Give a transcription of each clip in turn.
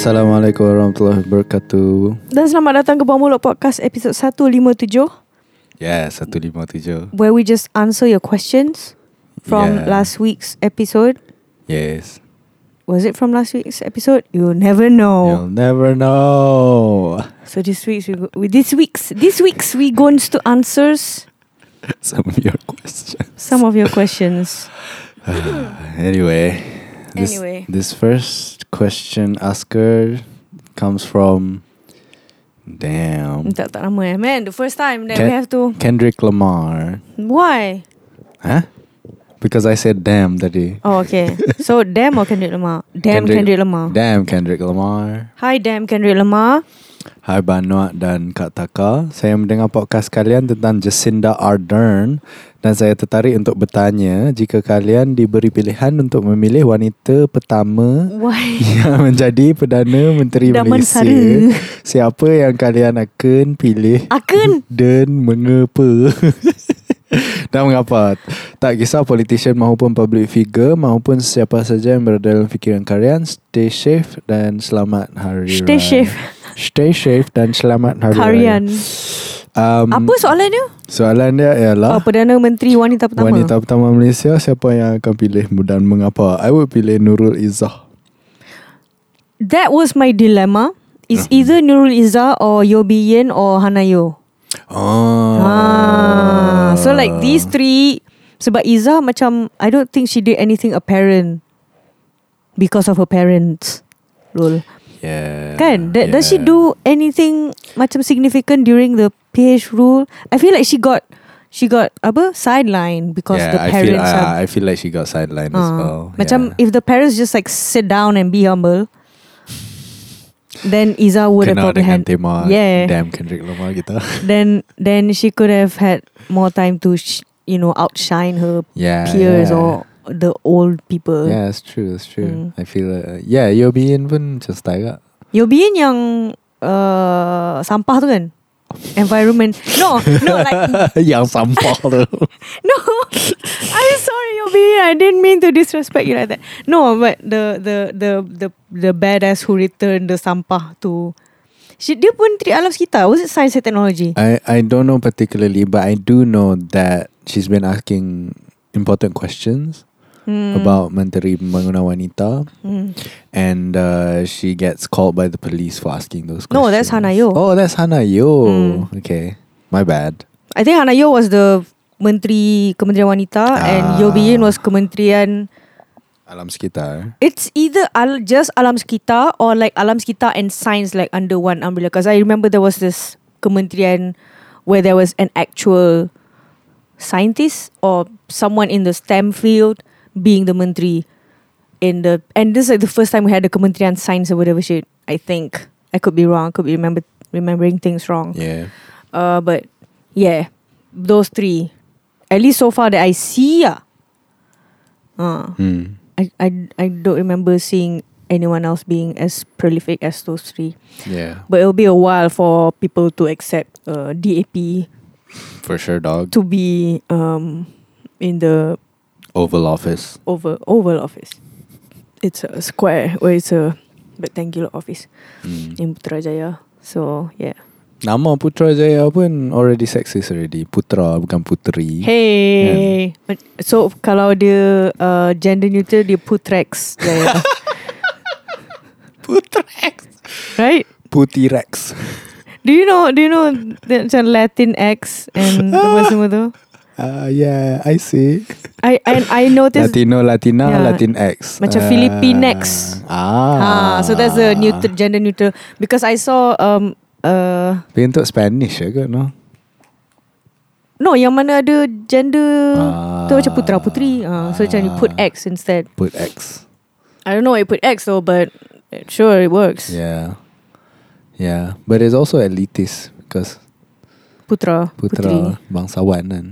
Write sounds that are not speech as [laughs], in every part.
Assalamualaikum warahmatullahi wabarakatuh. Dan selamat datang ke Bawah Mulut Podcast episod 157 Ya, yeah, 157. Where we just answer your questions From Yeah. last week's episode Yes. Was it from last week's episode? You'll never know You'll never know. So this week's we go, this week's This week's we going to answers [laughs] Some of your questions. Some of your questions [sighs] anyway. This, Anyway. This first question asker comes from Damn. Tak tak lama Man the first time that Can- we have to Kendrick Lamar. Why? Huh? Because I said damn tadi. Oh okay [laughs] So damn or Kendrick Lamar? Damn Kendrick- Kendrick, Lamar Damn Kendrick Lamar. Hi damn Kendrick Lamar Hai Banuak dan Kak Taka Saya mendengar podcast kalian tentang Jacinda Ardern Dan saya tertarik untuk bertanya Jika kalian diberi pilihan untuk memilih wanita pertama Why? [laughs] Yang menjadi Perdana Menteri Dah Malaysia mensara. Siapa yang kalian akan pilih Akan Dan mengapa [laughs] Dan mengapa Tak kisah politician maupun public figure Maupun siapa saja yang berada dalam fikiran kalian Stay safe dan selamat hari Stay raya safe. Stay safe dan selamat hari Harian. Um, Apa soalan dia? Soalan dia ialah Oh, Perdana Menteri Wanita Pertama. Wanita pertama Malaysia Siapa yang akan pilih Dan mengapa? I would pilih Nurul Izzah. That was my dilemma. It's Hmm. either Nurul Izzah Or Yo Bi Yen Or Hanayo Oh ah. So like these three Sebab Izzah macam I don't think she did anything apparent Because of her parents Rule Yeah Kan That, Does she do anything Macam significant During the PH rule I feel like she got She got Apa Sideline Because yeah, the I feel, parents uh, are I feel like she got sidelined as Ah. well Macam yeah. if the parents just like sit down and be humble, then Izzah would have Kena probably dengan had. tema Yeah. Damn Kendrick Lamar kita [laughs] Then then she could have had more time to sh- you know outshine her Yeah peers yeah. or the old people. Yeah, it's true, it's true. Mm. I feel uh, yeah, Yeo Bee Yin pun macam style kak. Yeo Bee Yin yang uh, sampah tu kan? Environment. No, no, like [laughs] Yang sampah tu. [laughs] no. I'm sorry, Yeo Bee Yin. I didn't mean to disrespect you like that. No, but the the the the the badass who returned the sampah to. She, dia pun treat alam sekitar. Was it science and technology? I I don't know particularly, but I do know that she's been asking important questions Hmm. about Menteri Pembangunan Wanita, Hmm. and uh, she gets called by the police for asking those questions. No, that's Hannah Yeoh. Oh, that's Hannah Yeoh. Mm. Okay, my bad. I think Hannah Yeoh was the Menteri Kementerian Wanita and Ah. Yeo Bee Yin was Kementerian Alam sekitar. It's either al- just alam sekitar or like alam sekitar and science like under one umbrella. Because I remember there was this kementerian where there was an actual scientist or someone in the STEM field being the menteri in the and this is like the first time we had the kementerian science or whatever shit. I think I could be wrong. Could be remember remembering things wrong. Yeah. Uh, but yeah, those three, at least so far that I see, yeah. Uh, Hmm. I, I, I don't remember seeing anyone else being as prolific as those three. Yeah. But it'll be a while for people to accept uh, DAP For sure, dog. to be um, in the Oval Office. oval oval office. It's a square where it's a rectangular office Hmm. in Putrajaya. So yeah. Nama Putrajaya pun already sexist already. Putra bukan puteri. Hey. So kalau dia uh, gender neutral dia Putrex Jaya. [laughs] Putrex. right? Putirex. Do you know do you know the, macam Latin X and [laughs] apa semua tu? Ah yeah, I see. I and I noticed Latino, Latina, Yeah. Latin X. Macam Ah. Filippinex. Ah. Ah, so that's the neutral, gender neutral because I saw um uh Tapi untuk Spanish ya ke no? no yang mana ada gender Ah. tu macam putra putri. Uh, so macam you put X instead. Put X. I don't know why you put X though, but sure it works. Yeah. Yeah. But it's also elitist because Putra, putra putri. bangsawan kan.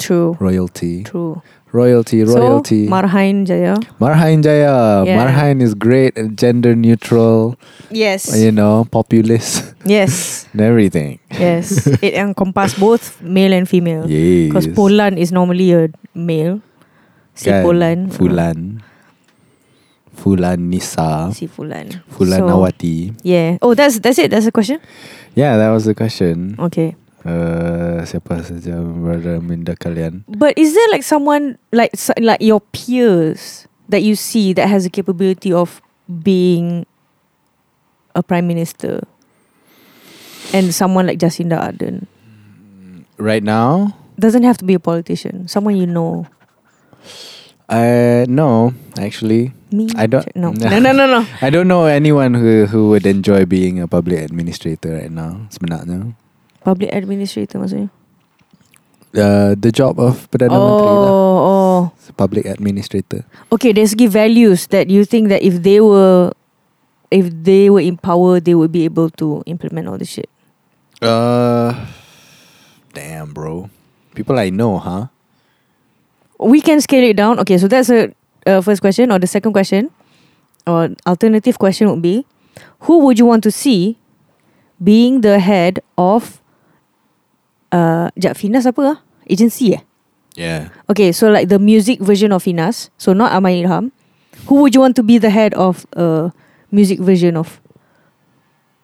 True. Royalty. True. Royalty, royalty. So Marhaen Jaya. Marhaen Jaya. Yeah. Marhaen is great, and gender neutral, Yes. you know, populist Yes. [laughs] and everything. Yes. [laughs] it encompasses both male and female. Yes. Because Polan is normally a male. Say Kan? Polan. Fulan. Fulan Nisa, Si Fulan. Fulan So, Nawati. Yeah. Oh, that's that's it. That's the question. Yeah, that was the question. Okay. Uh, siapa saja minda kalian? But is there like someone like like your peers that you see that has the capability of being a prime minister, and someone like Jacinda Ardern Right now, doesn't have to be a politician. Someone you know. uh, no, actually, Me? I don't- No. [laughs] No. No. No. no. I don't know anyone who who would enjoy being a public administrator right now. Sebenarnya, Public administrator maksudnya. uh, the job of perdana menteri lah, Oh. Oh. public administrator. Okay. There's give values that you think that if they were, if they were in power, they would be able to implement all this shit. Uh, damn, bro. People I know, huh? we can scale it down. Okay, so that's a uh, first question, or the second question, or alternative question would be, who would you want to see being the head of uh, Jap Finas apa ah? Agency eh? Yeah. Okay, so like the music version of Finas, so not Ahmad Idham. Who would you want to be the head of uh, music version of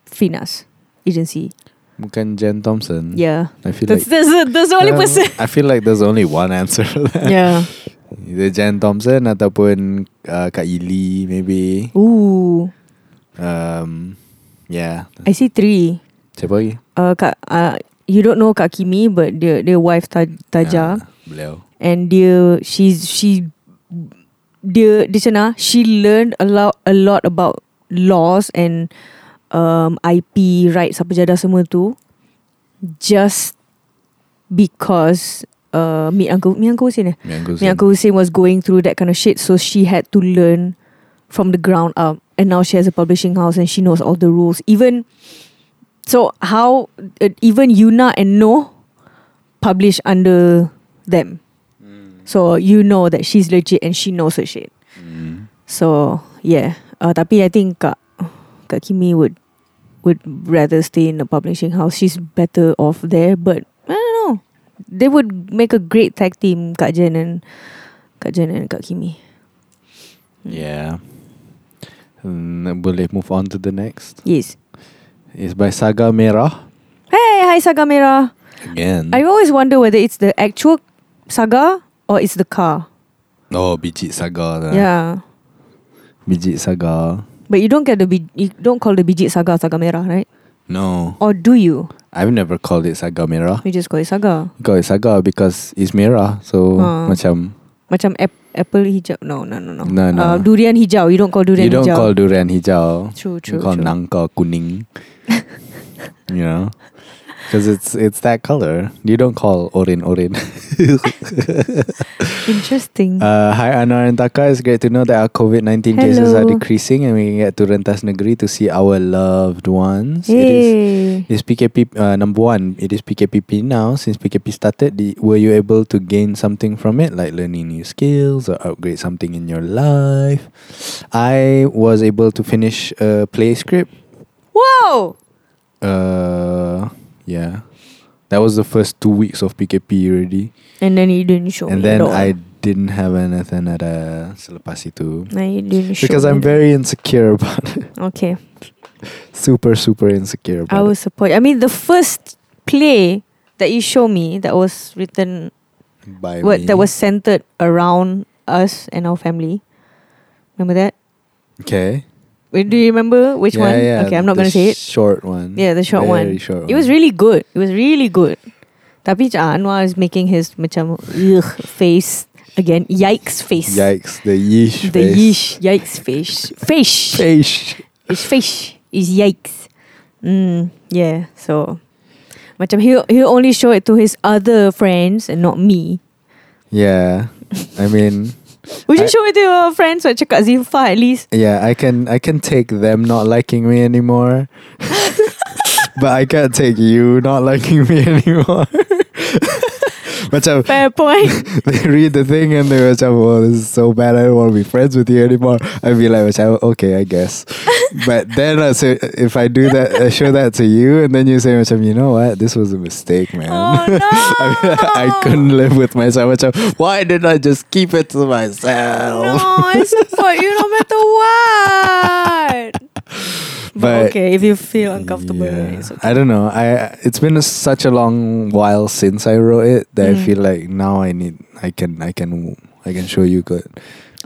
Finas Agency? Bukan Jen Thompson. Yeah, I feel that's like that's the, that's the only Uh, person. I feel like there's only one answer. for that. yeah. [laughs] Either Jen Thompson ataupun uh, Kak Ili maybe. Ooh, Um, yeah. I see three. Siapa lagi? uh, Kak, uh, you don't know Kak Kimi but dia dia wife Taj, Taja. Ah, beliau. and dia she's she dia di sana she learned a lot a lot about laws and um, IP rights apa jadah semua tu just because uh, Mi Uncle Mi Uncle Hussein eh? Yang Mi Uncle Hussein was going through that kind of shit so she had to learn from the ground up. And now she has a publishing house and she knows all the rules. Even so how uh, even Yuna and No publish under them. So you know that she's legit and she knows her shit. Mm. so yeah. Uh, tapi I think Kak Kak Kimi would would rather stay in a publishing house. She's better off there but I don't know. They would make a great tag team Kak Jen and Kak Jen and Kak Kimi. Yeah. Hmm, boleh move on to the next. yes It's by Saga Merah hey hi Saga Merah again. I always wonder whether it's the actual Saga or it's the car oh, biji Saga. lah. yeah Biji Saga. but you don't get the you don't call the biji Saga Saga Merah right No, or do you I've never called it Saga Merah. you just call it Saga Call it Saga because it's merah. So Ah. macam Macam ap- apple hijau. No, no, no, no. No, no. Uh, durian hijau. You don't call durian you don't hijau. call durian hijau. True, you true, call true. nangka kuning. [laughs] you know, because it's it's that color. You don't call orin orin. [laughs] Interesting. Uh, hi Anwar and Taka, it's great to know that our COVID 19 cases are decreasing and we can get to Rentas Negeri to see our loved ones. It is hey. It's PKP uh, number one. It is PKPP now. Since PKP started, the, were you able to gain something from it, like learning new skills or upgrade something in your life? I was able to finish a play script. Whoa. Uh, yeah, that was the first two weeks of PKP already, And then you didn't show me. and me then at all. I didn't have anything at a selepas itu No, you didn't show because me I'm that. very insecure about it. [laughs] Okay. Super, super insecure I about will support. I mean, the first play that you show me that was written, it. By what me. that was centered around us and our family. Remember that? okay. Do you remember which Yeah, one? yeah, okay, I'm not gonna say it. Short one. Yeah, the short Very one. Short It was really good. It was really good. Tapi Anwar is making his macam ugh, face again. Yikes face. Yikes! The yeesh. The face. yeesh. Yikes face. Face. Face. His face is yikes. Mm, yeah. So macam he he only show it to his other friends and not me. Yeah. I mean, Would you I- show it to your friends or cakap Zilfa at least? yeah. I can I can take them not liking me anymore, [laughs] but I can't take you not liking me anymore. [laughs] Macam Fair point. [laughs] they read the thing and they macam, oh, this is so bad. I don't want to be friends with you anymore. I'd be like, macam, okay, I guess. [laughs] but then I say, if I do that, I show that to you, and then you say, macam, you know what, this was a mistake, man. Oh, no. [laughs] I, mean, I couldn't live with myself. Macam, why did I just keep it to myself? no, I support you no matter what? But, okay, if you feel uncomfortable, Yeah. okay. I don't know. I it's been a, such a long while since I wrote it that I Mm. feel like now I need I can I can I can show you good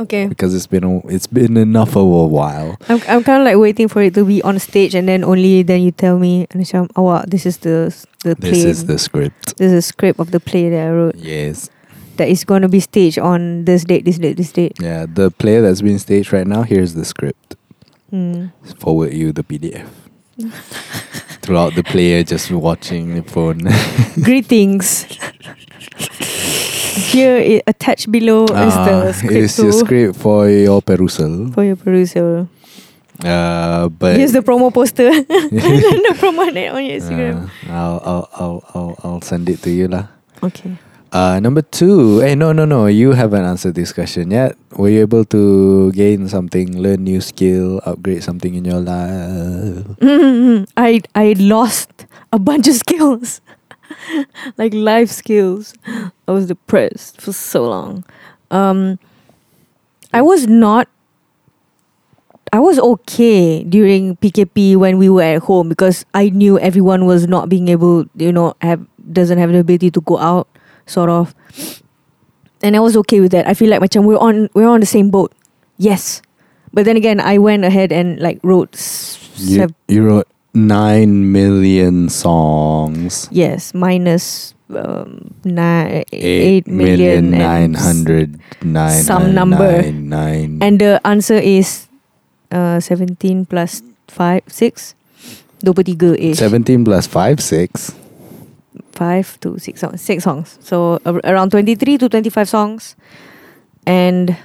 Okay. because it's been a, it's been enough of a while. I'm I'm kind of like waiting for it to be on stage and then only then you tell me and macam awak this is the the play. This is the script. this is the script of the play that I wrote Yes. that is going to be staged on this date, this date, this date. Yeah, the play that's being staged right now. Here's the script. Hmm. Forward you the PDF. [laughs] Throughout the play, just watching the phone. [laughs] Greetings. Here, i- attached below is the Ah, script It's your script for your perusal. for your perusal. Uh, but Here's the promo poster. [laughs] the promo on your Instagram. Uh, I'll, I'll I'll I'll I'll send it to you lah. okay. Uh, number two. Hey, no, no, no. You haven't answered this question yet. Were you able to gain something, learn new skill, upgrade something in your life? Mm-hmm. [laughs] I I lost a bunch of skills, [laughs] like life skills. I was depressed for so long. Um, I was not. I was okay during PKP when we were at home because I knew everyone was not being able, you know, have doesn't have the ability to go out, sort of. And I was okay with that. I feel like macam we're on we're on the same boat. Yes. But then again, I went ahead and like wrote. You, you wrote nine million songs. Yes, minus um, some number. Nine, nine. And the answer is uh, seventeen plus five six. 17 plus 5, 6 five to six songs, six songs. So around twenty three to twenty five songs, and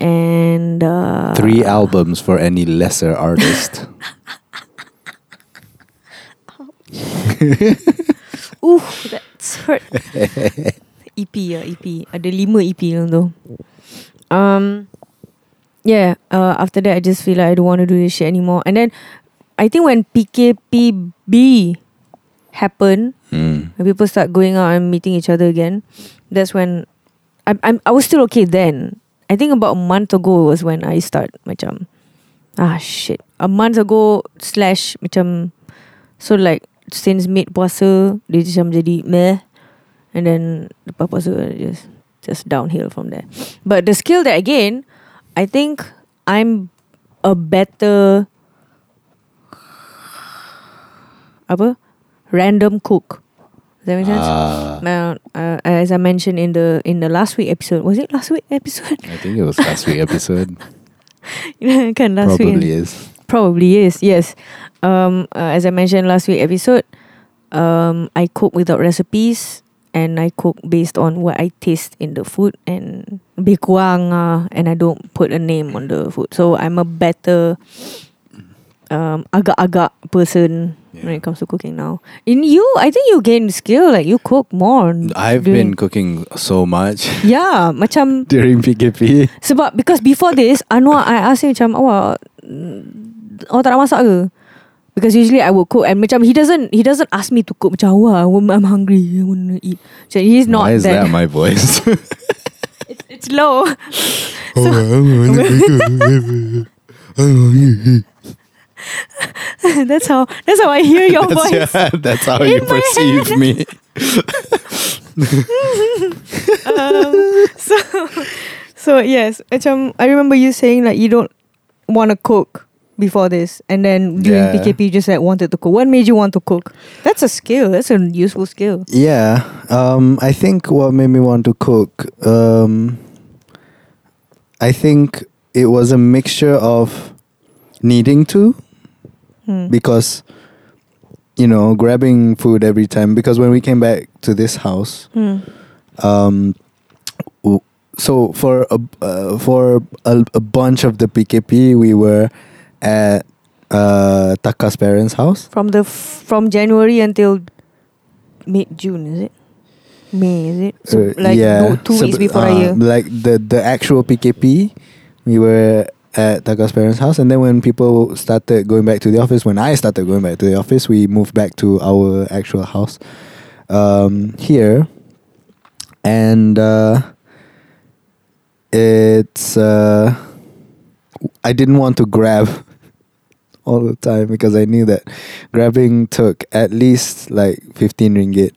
and uh, three albums for any lesser artist. [laughs] Oh. Ooh, that's hurt. EP ya, EP. Ada lima EP dalam tu. Um, yeah. Uh, after that, I just feel like I don't want to do this shit anymore. And then, I think when PKPB happened, Hmm. when people start going out and meeting each other again, that's when I I'm I was still okay then. I think about a month ago was when I start macam ah shit. A month ago slash macam so like since mid puasa dia macam jadi meh and then lepas puasa just just downhill from there. But the skill that I gain, I think I'm a better apa random cook. Does that make sense? Ah, Now, uh, as I mentioned in the in the last week episode, was it last week episode? I think it was last week episode. [laughs] kan last Probably week. is. Probably is. Yes. Um, uh, as I mentioned last week episode, um, I cook without recipes and I cook based on what I taste in the food and lebih kurang uh, and I don't put a name on the food. So I'm a better um, agak-agak person when it comes to cooking now. In you, I think you gain skill. Like you cook more. I've during- been cooking so much [laughs] Yeah, macam [laughs] during PKP. sebab because before this Anwar I ask him macam awak awak tak nak masak ke? Because usually I will cook and macam he doesn't he doesn't ask me to cook macam awak I'm hungry I want to eat. So he's not Why is that my voice? [laughs] it's, it's low. [laughs] that's how that's how I hear your [laughs] that's, voice. yeah, [laughs] that's how you perceive head. me. um, so so yes, macam I remember you saying like you don't want to cook before this, and then during Yeah. PKP you just like wanted to cook. What made you want to cook? That's a skill. That's a useful skill. Yeah, um, I think what made me want to cook, um, I think it was a mixture of needing to Hmm. because you know grabbing food every time because when we came back to this house Hmm. um so for a uh, for a, a bunch of the PKP we were at uh Taka's parents house From the f- from January until mid June, is it? May is it? So Uh, like no, two So, weeks before uh, a year. Like the the actual PKP, we were at Taka's parents' house, and then when people started going back to the office, when I started going back to the office, we moved back to our actual house um, here, and uh, it's uh, I didn't want to grab [laughs] all the time because I knew that grabbing took at least like 15 ringgit.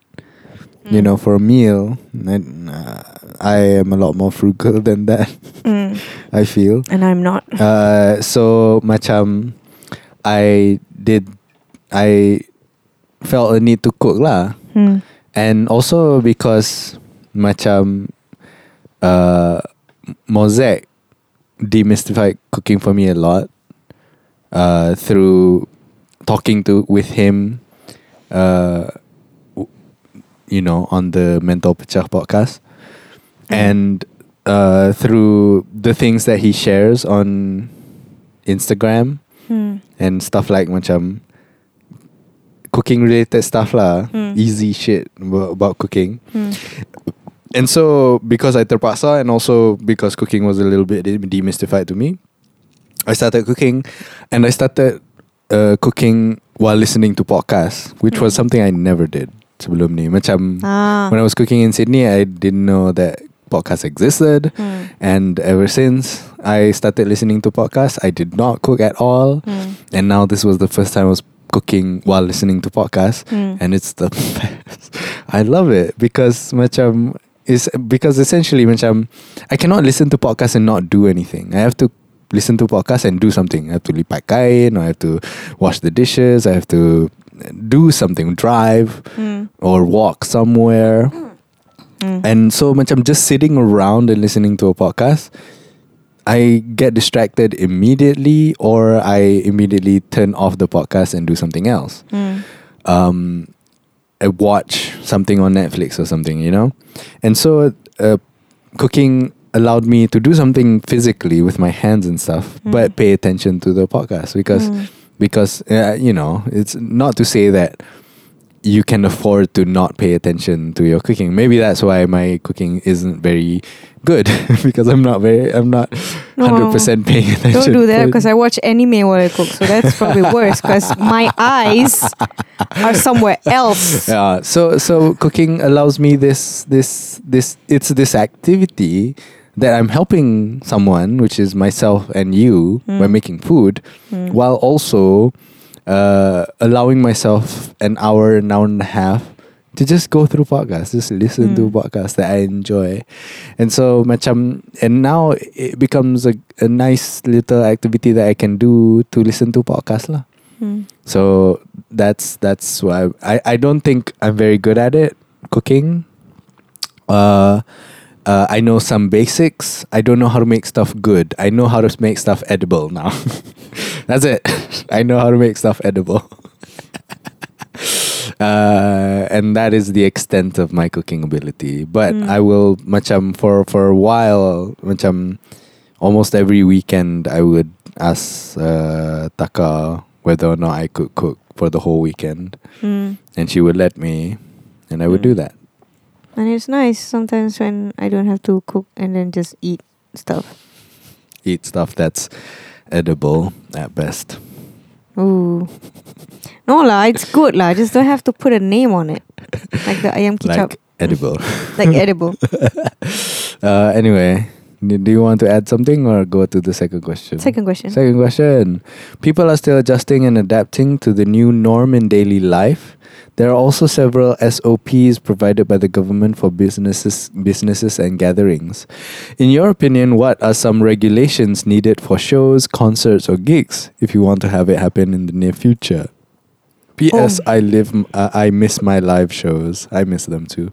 You Mm. know, for a meal, and uh, I am a lot more frugal than that. Mm. [laughs] I feel. And I'm not. Uh, so macam I did I felt a need to cook lah. Hmm. And also because macam uh, Mosaic demystified cooking for me a lot uh, through talking to with him uh, you know on the Mental Pecah podcast and uh, through the things that he shares on Instagram Hmm. and stuff like macam cooking related stuff lah Hmm. easy shit about, cooking Hmm. and so because I terpaksa and also because cooking was a little bit demystified to me I started cooking and I started uh, cooking while listening to podcasts which was something I never did sebelum ni macam Ah. when I was cooking in Sydney I didn't know that podcasts existed Hmm. and ever since I started listening to podcasts I did not cook at all Hmm. and now this was the first time I was cooking while listening to podcasts Hmm. and it's the [laughs] best. I love it because macam is because essentially macam I cannot listen to podcasts and not do anything. I have to listen to podcasts and do something. I have to lipat kain, or I have to wash the dishes, I have to do something, drive Hmm. or walk somewhere. Hmm. And so macam just sitting around and listening to a podcast, I get distracted immediately or I immediately turn off the podcast and do something else. Hmm. Um, I watch something on Netflix or something, you know? And so uh, cooking allowed me to do something physically with my hands and stuff, Mm. but pay attention to the podcast because Hmm. because uh, you know it's not to say that you can afford to not pay attention to your cooking maybe that's why my cooking isn't very good [laughs] because i'm not very i'm not No. 100% paying attention Don't do that because I watch anime while I cook, so that's probably worse because my eyes are somewhere else. yeah so so cooking allows me this this this it's this activity that i'm helping someone which is myself and you by Mm. making food Hmm. while also uh, allowing myself an hour, an hour and a half to just go through podcasts, just listen to Mm. podcasts that I enjoy. And so macam and now it becomes a, a nice little activity that I can do to listen to podcasts lah. Hmm. So that's that's why I, I don't think I'm very good at it cooking. Uh, uh, I know some basics. I don't know how to make stuff good. I know how to make stuff edible now. [laughs] that's it. [laughs] I know how to make stuff edible. [laughs] uh, and that is the extent of my cooking ability. But Mm. I will macam for for a while macam almost every weekend I would ask uh, Taka whether or not I could cook for the whole weekend, Hmm. and she would let me, and I would Mm. do that. And it's nice sometimes when I don't have to cook and then just eat stuff. Eat stuff that's edible at best. Ooh. No lah, it's good lah. I just don't have to put a name on it. Like the ayam kicap. Like edible. Like, edible. [laughs] uh, anyway, do you want to add something or go to the second question? Second question. Second question. People are still adjusting and adapting to the new norm in daily life. There are also several SOPs provided by the government for businesses businesses and gatherings. In your opinion, what are some regulations needed for shows, concerts or gigs if you want to have it happen in the near future? PS Oh. I live uh, I miss my live shows. I miss them too.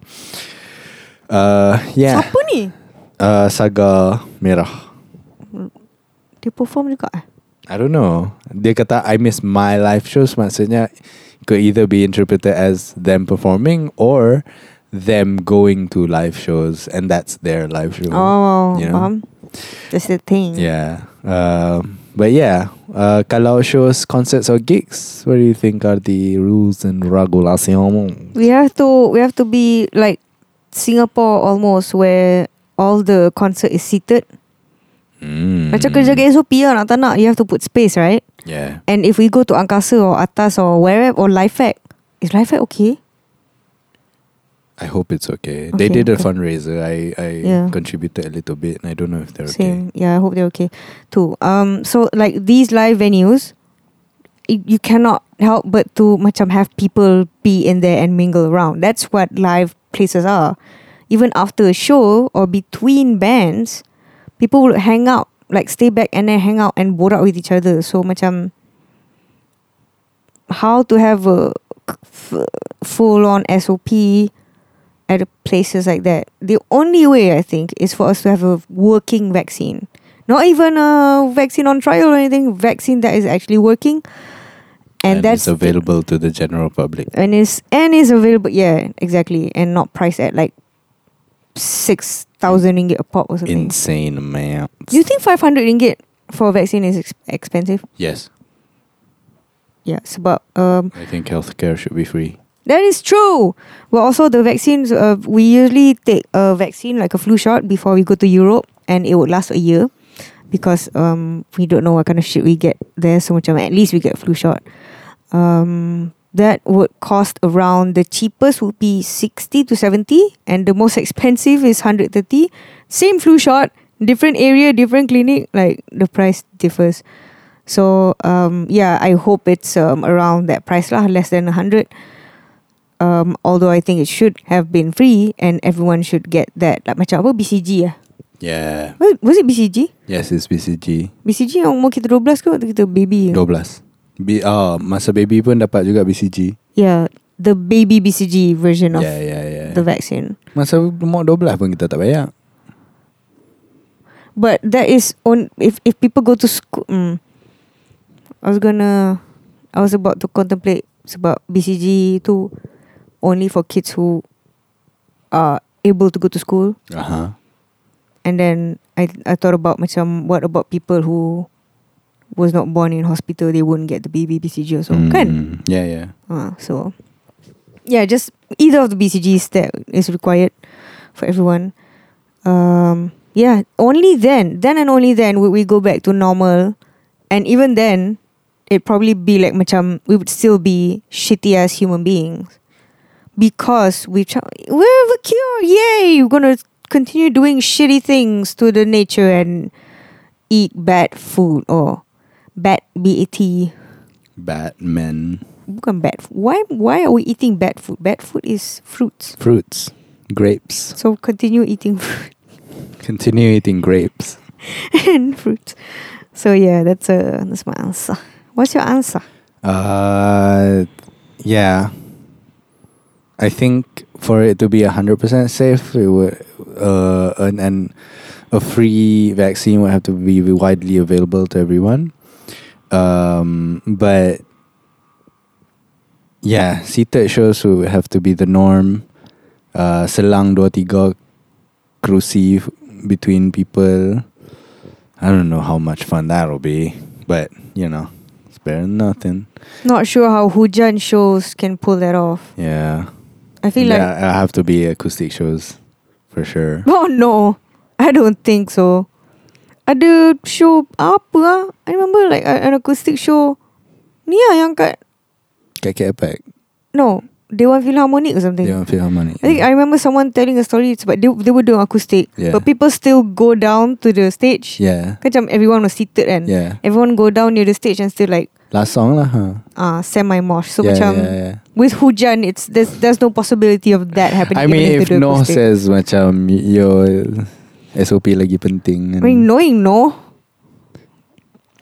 Uh yeah. Siapa ni? Uh Saga Merah. Dia perform juga eh? I don't know. Dia kata I miss my live shows maksudnya could either be interpreted as them performing or them going to live shows and that's their live show. Oh, you know? faham. That's the thing. Yeah. Um, but yeah, uh, kalau shows, concerts or gigs, what do you think are the rules and regulations? We have to we have to be like Singapore almost where all the concert is seated. Mm. Macam kerja SOP lah nak tak nak you have to put space right? Yeah. And if we go to Angkasa or Atas or wherever or Live Fact, is Live Fact okay? I hope it's okay. They Okay, did a okay. fundraiser. I I Yeah. contributed a little bit, and I don't know if they're Same. Yeah, I hope they're okay too. Um, so like these live venues, y- you cannot help but to macam have people be in there and mingle around. That's what live places are. Even after a show or between bands, people will hang out, like stay back and then hang out and borak with each other. So macam how to have a f- full on SOP at places like that. The only way I think is for us to have a working vaccine. Not even a vaccine on trial or anything, vaccine that is actually working. And, that's it's available to the general public. and is and is available yeah, exactly. And not priced at like six thousand ringgit a pop or something. Insane amounts. Do you think five hundred ringgit for a vaccine is ex- expensive? yes, Yeah, sebab um I think healthcare should be free. That is true. Well, also the vaccines. Uh, we usually take a vaccine like a flu shot before we go to Europe, and it would last a year because um we don't know what kind of shit we get there. So much at least we get a flu shot. Um, that would cost around the cheapest would be sixty to seventy, and the most expensive is hundred thirty. Same flu shot, different area, different clinic. Like the price differs. So um, yeah, I hope it's um, around that price lah, less than a hundred. Um, although I think it should have been free and everyone should get that. Like macam apa BCG ah? Yeah. Was, was it BCG? Yes, it's BCG. BCG yang umur kita 12 ke waktu kita baby? 12. B ah masa baby pun dapat juga BCG. Yeah, the baby BCG version of Yeah, yeah, yeah. the vaccine. Masa umur 12 pun kita tak payah. But that is on if if people go to school. Mm, I was gonna, I was about to contemplate sebab BCG tu only for kids who are able to go to school. Aha. And then I I thought about macam what about people who was not born in hospital they won't get the baby BCG also kan? Mm, Yeah, yeah. Uh, so yeah, just either of the BCGs that is required for everyone. Um, yeah, only then, then and only then would we go back to normal, and even then, it'd probably be like macam we would still be shitty as human beings because we've tried, we have a cure. Yay! We're gonna continue doing shitty things to the nature and eat bad food or bad BAT. Batman. Bukan bad food. Why why are we eating bad food? Bad food is fruits. Fruits. Grapes. So continue eating [laughs] fruit Continue eating grapes. and fruits. So yeah, that's a that's my answer. What's your answer? Uh, yeah. I think for it to be hundred percent safe, it would uh an, an a free vaccine would have to be widely available to everyone. Um, but yeah, seated shows would have to be the norm. Uh, selang dua tiga kerusi between people. I don't know how much fun that'll be, but you know, it's better than nothing. Not sure how hujan shows can pull that off. Yeah. I feel like I have to be acoustic shows for sure. [laughs] oh no, I don't think so. Ada show apa ah? I remember like an acoustic show. Ni ah yang kat Get get back. no Dewan Philharmonic or something. Feel money. I think I remember someone telling a story. About they, they were doing acoustic, Yeah. but people still go down to the stage. Yeah. Kan macam everyone was seated and Yeah. everyone go down near the stage and still like Last song lah, huh? uh, semi mosh. So yeah, macam yeah, yeah. with hujan, it's there's there's no possibility of that happening. I mean, if do no acoustic. says macam your SOP lagi penting. I mean, knowing no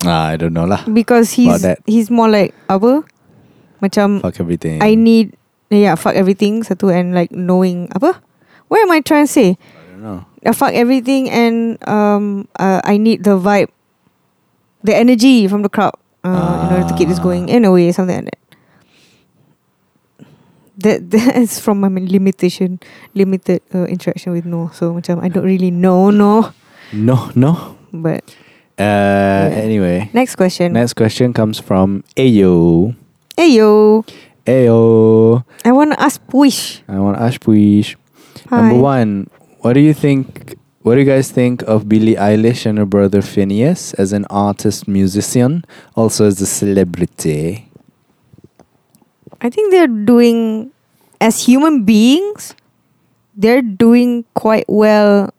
ah, I don't know lah. because he's he's more like apa macam Fuck everything. I need yeah fuck everything satu and like knowing apa what am I trying to say I don't know. uh, fuck everything and um uh, I need the vibe the energy from the crowd uh, in order to keep this Ah. going in a way something like that that [laughs] that is from my limitation limited uh, interaction with no so macam I don't really know no No, no. but Uh, Yeah. anyway. next question Next question comes from Ayo. hey yo Ayo. I want to ask Puish I want to ask Puish. Hi. Number one, what do you think? What do you guys think of Billie Eilish and her brother Finneas as an artist musician, also as a celebrity? I think they're doing as human beings they're doing quite well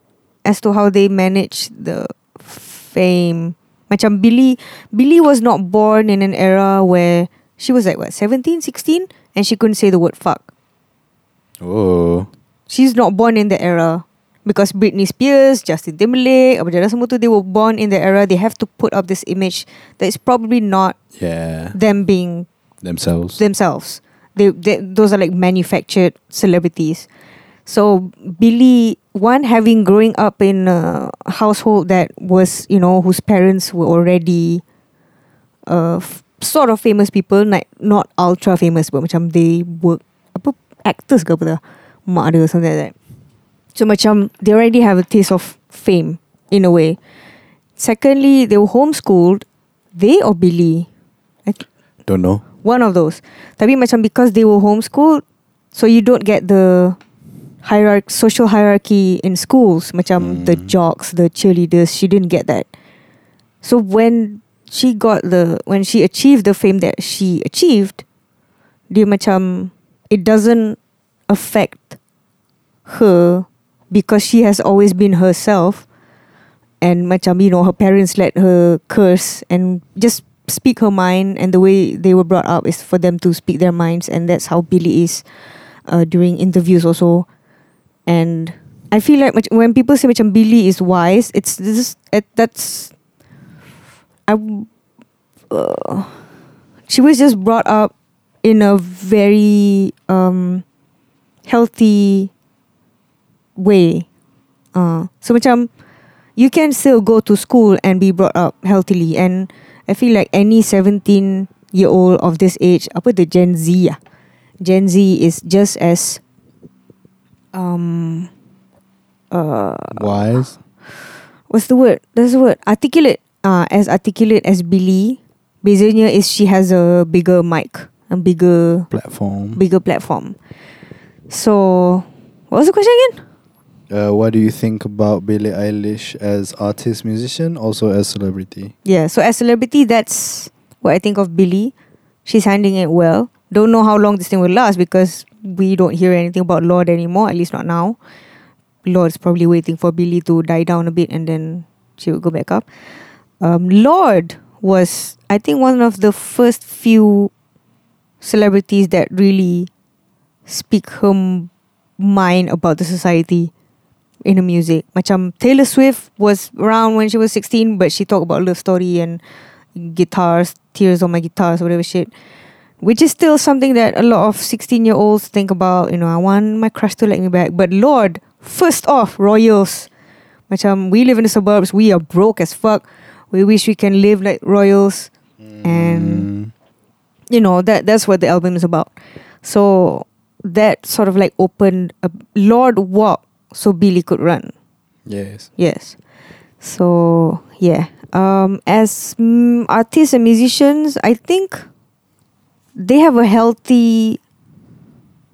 as to how they manage the fame. Macam Billie Billie was not born in an era where she was like what 17, 16 and she couldn't say the word fuck. Oh. She's not born in the era because Britney Spears, Justin Timberlake, apa semua tu they were born in the era they have to put up this image that is probably not Yeah. them being Themselves. themselves. They, they those are like manufactured celebrities. So Billie, one having growing up in a household that was you know whose parents were already, uh, f- sort of famous people, like not ultra famous, but macam they were apa actors ke apa dah, mak dia something like that. So macam they already have a taste of fame in a way. Secondly, they were homeschooled. They or Billie, I Don't know. One of those. Tapi macam because they were homeschooled, so you don't get the hierarchy, social hierarchy in schools. Macam the Hmm. jocks, the cheerleaders. She didn't get that. So when she got the when she achieved the fame that she achieved, dia macam it doesn't affect her because she has always been herself and macam you know her parents let her curse and just speak her mind and the way they were brought up is for them to speak their minds and that's how Billie is uh, during interviews also. And I feel like when people say macam Billie is wise it's this is it, that's I uh, she was just brought up in a very um healthy way. Uh, so macam you can still go to school and be brought up healthily and I feel like any 17 year old of this age apa the Gen Z ah. Gen Z is just as um uh Wise. what's the word? There's the word. Articulate. Uh, as articulate as Billie. Bezanya is she has a bigger mic a bigger Platform. bigger platform. So what was the question again Uh, what do you think about Billie Eilish as artist, musician, also as celebrity? Yeah, so as celebrity, that's what I think of Billie. She's handling it well. Don't know how long this thing will last because we don't hear anything about Lorde anymore, at least not now. Lorde is probably waiting for Billie to die down a bit and then she will go back up. Um, Lorde was, I think, one of the first few celebrities that really speak her mind about the society in her music. Macam Taylor Swift was around when she was 16, but she talked about love story and guitars, tears on my guitars, whatever shit. Which is still something that a lot of 16 year olds think about. You know, I want my crush to like me back. But Lorde, first off, royals. Macam we live in the suburbs, we are broke as fuck. We wish we can live like royals. And Mm. you know that that's what the album is about so that sort of like opened a Lorde walk so Billie could run. Yes. yes. So yeah. Um as mm, artists and musicians i think they have a healthy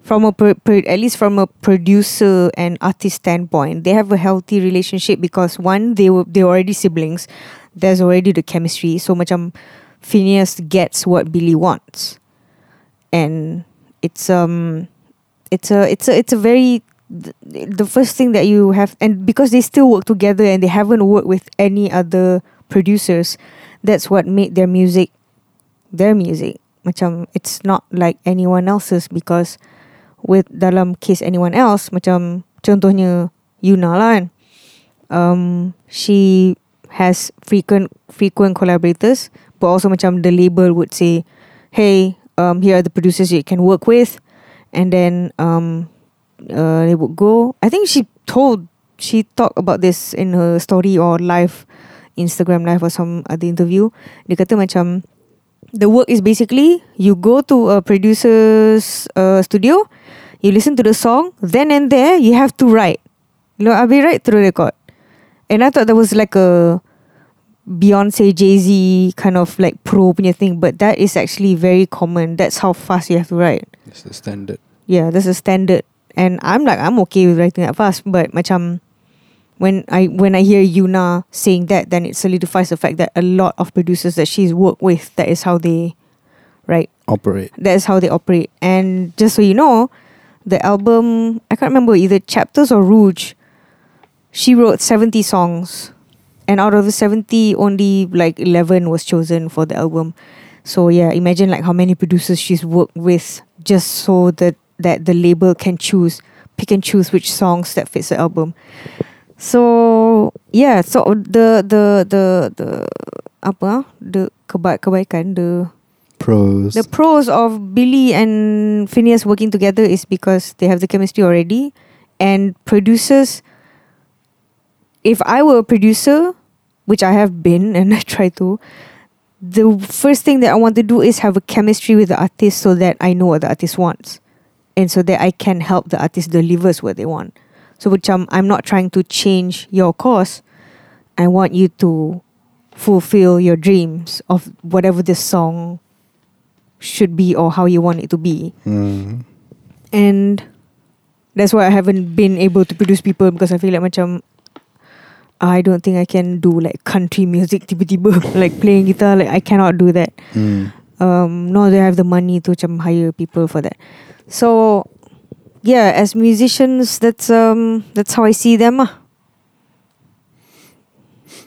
from a pro- pro- at least from a producer and artist standpoint they have a healthy relationship because one they were they were already siblings. There's already the chemistry. So macam Finneas gets what Billie wants. And it's um it's a it's a it's a very th- the first thing that you have and because they still work together and they haven't worked with any other producers that's what made their music their music. Macam it's not like anyone else's because with dalam case anyone else macam contohnya Yuna lah kan. Um she has frequent frequent collaborators but also macam the label would say hey um here are the producers you can work with. And then um uh, they would go. I think she told she talked about this in her story or live Instagram live or some other interview. Dia kata macam the work is basically you go to a producer's uh, studio you listen to the song then and there you have to write. You know I'll be right through the record. And I thought that was like a Beyonce Jay Z kind of like pro punya thing but that is actually very common. That's how fast you have to write. It's the standard. yeah, that's a standard. And I'm like, I'm okay with writing that fast. But macam when I when I hear Yuna saying that, then it solidifies the fact that a lot of producers that she's worked with, that is how they, right? Operate. That is how they operate. And just so you know, the album I can't remember either Chapters or Rouge. She wrote seventy songs, and out of the seventy, only like eleven was chosen for the album. So yeah, imagine like how many producers she's worked with just so that that the label can choose, pick and choose which songs that fits the album. So yeah, so the the the the apa the keba- kebaikan the Pros. the pros of Billie and Finneas working together is because they have the chemistry already, and producers. If I were a producer, which I have been [laughs] and I try to, the first thing that I want to do is have a chemistry with the artist so that I know what the artist wants, and so that I can help the artist delivers what they want. So which I'm I'm not trying to change your course. I want you to fulfill your dreams of whatever this song should be or how you want it to be. Mm. And that's why I haven't been able to produce people because I feel like macam I don't think I can do like country music tiba-tiba [laughs] like playing guitar like I cannot do that. Mm. Um nor do I have the money to macam hire people for that. So yeah, as musicians that's um that's how I see them. Ah.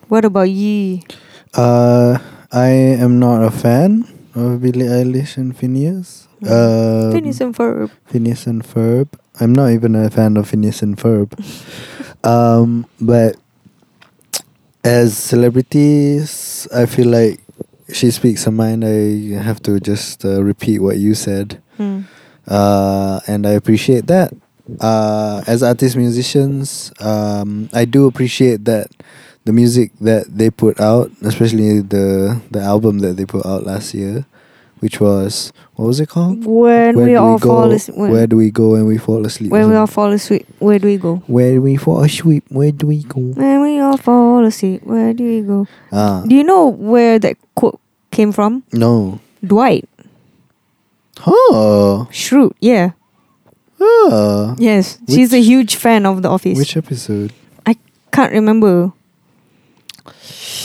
What about ye? Uh, I am not a fan of Billie Eilish and Finneas. Um, Phineas and Ferb. Phineas and Ferb. I'm not even a fan of Phineas and Ferb. [laughs] um, but as celebrities, I feel like she speaks her mind. I have to just uh, repeat what you said. Hmm. Uh, and I appreciate that. Uh, as artists, musicians, um, I do appreciate that the music that they put out, especially the the album that they put out last year, which was what was it called? When Where we all go, fall asleep. Where do we go when we fall asleep? When we all fall asleep, where do we go? Where do we fall asleep? Where do we go? When we all fall asleep, where do we go? Ah, Do you know where that quote came from? no. Dwight Huh. Schrute. Yeah. Huh. Yes. She's a huge fan of The Office. Which episode? I can't remember.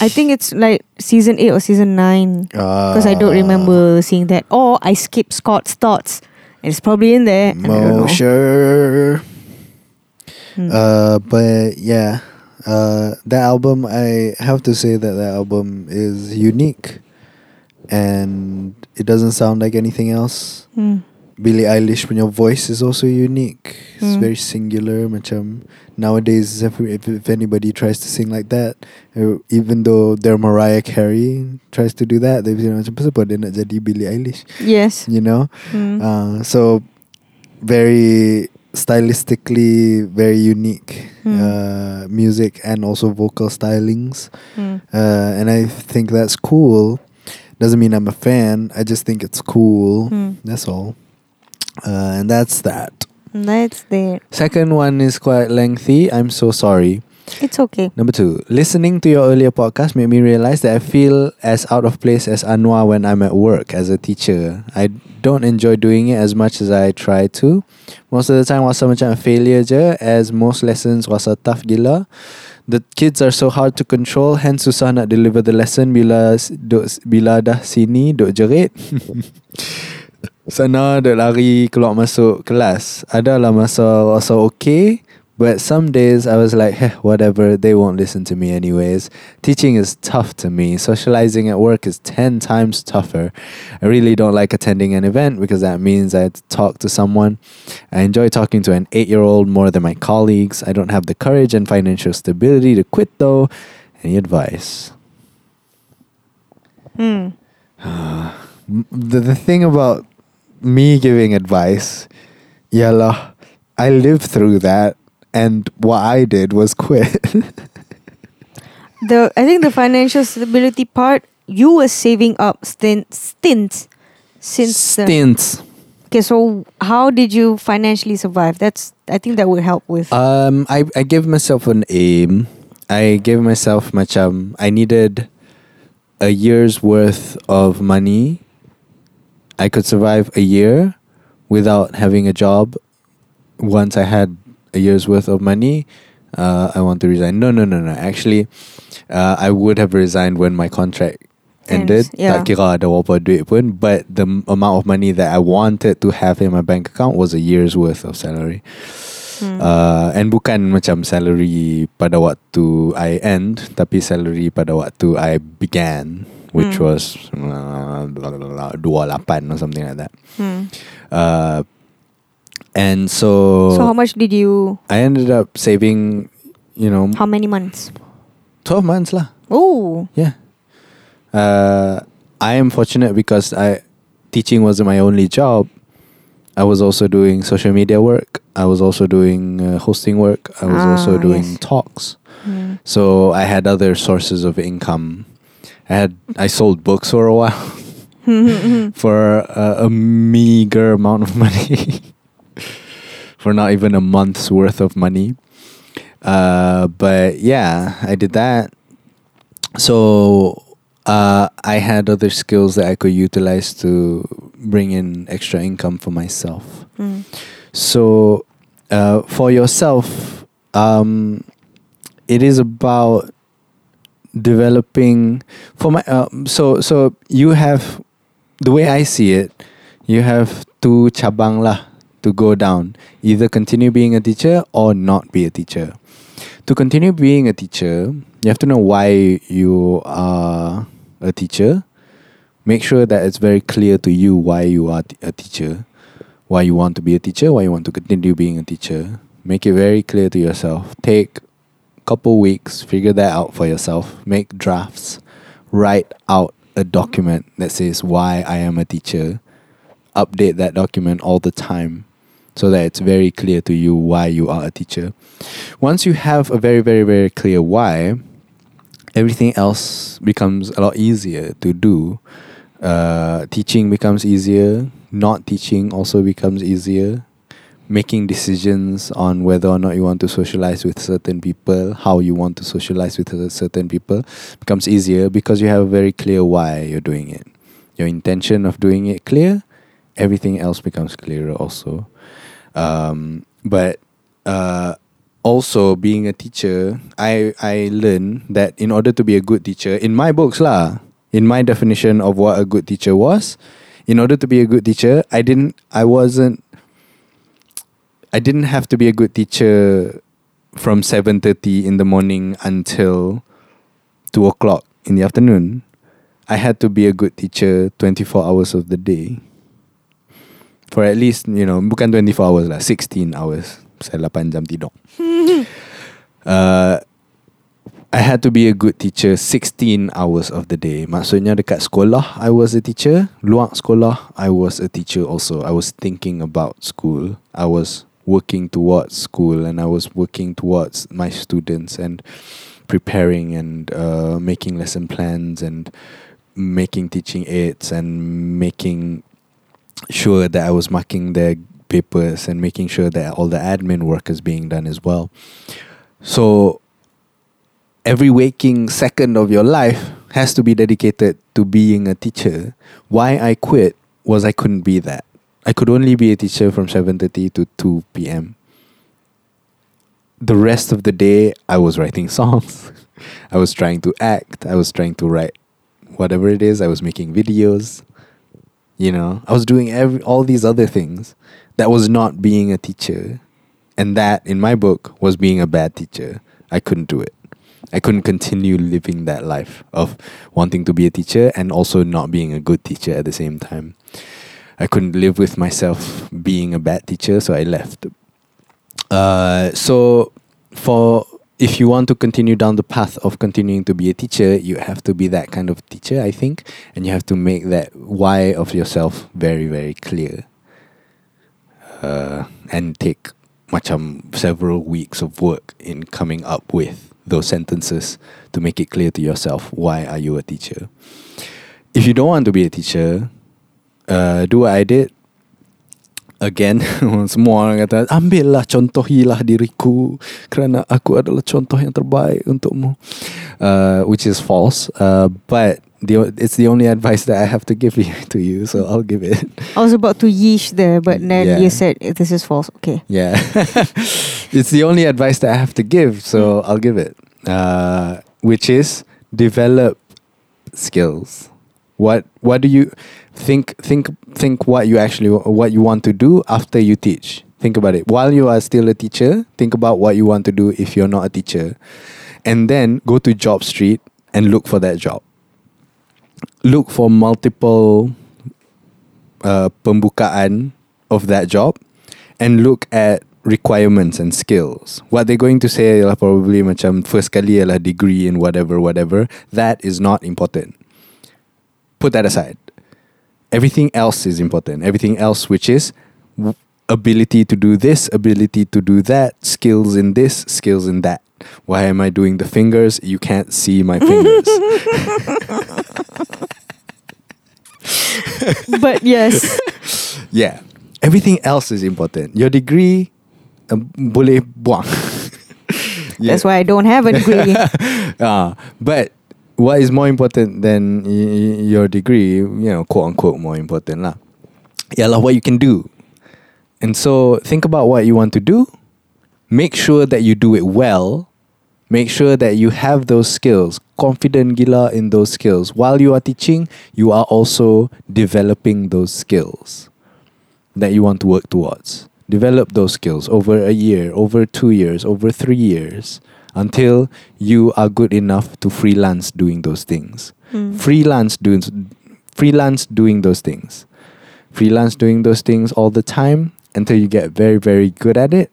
I think it's like season eight or season nine because I don't Ah. remember seeing that. Or I skipped Scott's Tots. It's probably in there. and I don't know. Mosher. Hmm. Uh, but yeah, uh, that album I have to say that that album is unique, and it doesn't sound like anything else. Hmm. Billie Eilish punya voice is also unique. It's Hmm. very singular. Macam nowadays, if, if if anybody tries to sing like that, uh, even though they're Mariah Carey tries to do that, they say macam apa dia nak jadi Billie Eilish, Yes. you know. Hmm. Uh, so very stylistically very unique Hmm. uh, music and also vocal stylings. Hmm. Uh, and I think that's cool. Doesn't mean I'm a fan. I just think it's cool. Hmm. That's all. Uh, and that's that. That's there. Second one is quite lengthy. I'm so sorry. It's okay. Number two, listening to your earlier podcast made me realize that I feel as out of place as Anwar when I'm at work as a teacher. I don't enjoy doing it as much as I try to. Most of the time rasa macam a failure je as most lessons rasa tough gila. The kids are so hard to control hence susah nak deliver the lesson bila duk, bila dah sini duk jerit. [laughs] Sana duk lari keluar masuk kelas. Adalah masa rasa okay But some days I was like, hey, whatever, they won't listen to me anyways. Teaching is tough to me. Socializing at work is 10 times tougher. I really don't like attending an event because that means I have to talk to someone. I enjoy talking to an 8 year old more than my colleagues. I don't have the courage and financial stability to quit though. Any advice? Hmm. [sighs] The, the thing about me giving advice, yalah, I lived through that, and what I did was quit. The I think the financial stability part, you were saving up stint, stints since. the- okay, so how did you financially survive? That's I think that would help with. Um, I I gave myself an aim. I gave myself macam I needed a year's worth of money. I could survive a year without having a job. Once I had a year's worth of money, uh, I want to resign. No, no, no, no. Actually, uh, I would have resigned when my contract ended. Ends, yeah. Tak kira ada berapa duit pun. But the amount of money that I wanted to have in my bank account was a year's worth of salary. Hmm. Uh, and bukan macam salary pada waktu I end, tapi salary pada waktu I began, which Hmm. was uh, 28 or something like that. Hmm. Uh, and so, So how much did you? I ended up saving, you know, How many months? 12 months lah. Oh. Yeah. Uh, I am fortunate because I teaching wasn't my only job. I was also doing social media work. I was also doing uh, hosting work. I was also Ah, doing yes. talks. Hmm. So I had other sources of income. I had I sold books for a while [laughs] [laughs] for a, a meager amount of money. [laughs] for not even a month's worth of money. Uh, but yeah, I did that. So uh, I had other skills that I could utilize to bring in extra income for myself. Hmm. So uh, for yourself, um, it is about developing for my uh, so so you have the way I see it you have two cabang lah to go down either continue being a teacher or not be a teacher. To continue being a teacher you have to know why you are a teacher. Make sure that it's very clear to you why you are a teacher why you want to be a teacher why you want to continue being a teacher. Make it very clear to yourself. Take a couple weeks, figure that out for yourself, make drafts, write out a document that says why I am a teacher, update that document all the time so that it's very clear to you why you are a teacher. Once you have a very, very, very clear why, everything else becomes a lot easier to do. Uh, teaching becomes easier, not teaching also becomes easier making decisions on whether or not you want to socialize with certain people, how you want to socialize with certain people becomes easier because you have a very clear why you're doing it. Your intention of doing it clear, everything else becomes clearer also. Um, but uh, also being a teacher, I I learned that in order to be a good teacher, in my books lah, in my definition of what a good teacher was, in order to be a good teacher, I didn't, I wasn't I didn't have to be a good teacher from 7.30 in the morning until 2 o'clock in the afternoon. I had to be a good teacher 24 hours of the day. For at least, you know, bukan 24 hours lah, 16 hours. Saya 8 jam tidur. [laughs] uh, I had to be a good teacher 16 hours of the day. Maksudnya dekat sekolah I was a teacher, luar sekolah I was a teacher also. I was thinking about school. I was working towards school and I was working towards my students and preparing and uh, making lesson plans and making teaching aids and making sure that I was marking their papers and making sure that all the admin work is being done as well. So every waking second of your life has to be dedicated to being a teacher. Why I quit was I couldn't be that. I could only be a teacher from 7:30 to 2 p.m. The rest of the day I was writing [laughs] songs. I was trying to act. I was trying to write whatever it is. I was making videos. You know, I was doing every all these other things that was not being a teacher. And that in my book was being a bad teacher. I couldn't do it. I couldn't continue living that life of wanting to be a teacher and also not being a good teacher at the same time. I couldn't live with myself being a bad teacher, so I left. Uh, so, for if you want to continue down the path of continuing to be a teacher, you have to be that kind of teacher, I think, and you have to make that why of yourself very, very clear. Uh, and take macam several weeks of work in coming up with those sentences to make it clear to yourself why are you a teacher. If you don't want to be a teacher, uh, do what I did. Again, [laughs] semua orang kata ambillah contohilah diriku kerana aku adalah contoh yang terbaik untukmu, uh, which is false. Uh, but the it's the only advice that I have to give [laughs] you to you, so I'll give it. I was about to yeesh there, but then Yeah. you said this is false. Okay. Yeah. [laughs] it's the only advice that I have to give, so I'll give it. Uh, which is develop skills. What what do you think think think what you actually what you want to do after you teach? Think about it. While you are still a teacher, think about what you want to do if you're not a teacher. And then go to Job Street and look for that job. Look for multiple uh, pembukaan of that job and look at requirements and skills. What they're going to say ialah probably macam first kali ialah degree in whatever whatever. That is not important. Put that aside. Everything else is important. Everything else which is w- ability to do this, ability to do that, skills in this, skills in that. Why am I doing the fingers? You can't see my fingers. [laughs] but yes. [laughs] Yeah. Everything else is important. Your degree uh, boleh buang. That's why I don't have a degree. [laughs] Ah, but what is more important than y- y- your degree, you know, quote unquote more important lah. Ialah what you can do. And so think about what you want to do. Make sure that you do it well. Make sure that you have those skills. Confident gila in those skills. While you are teaching, you are also developing those skills that you want to work towards. Develop those skills over a year, over two years, over three years until you are good enough to freelance doing those things. Hmm. Freelance doing freelance doing those things. Freelance doing those things all the time until you get very very good at it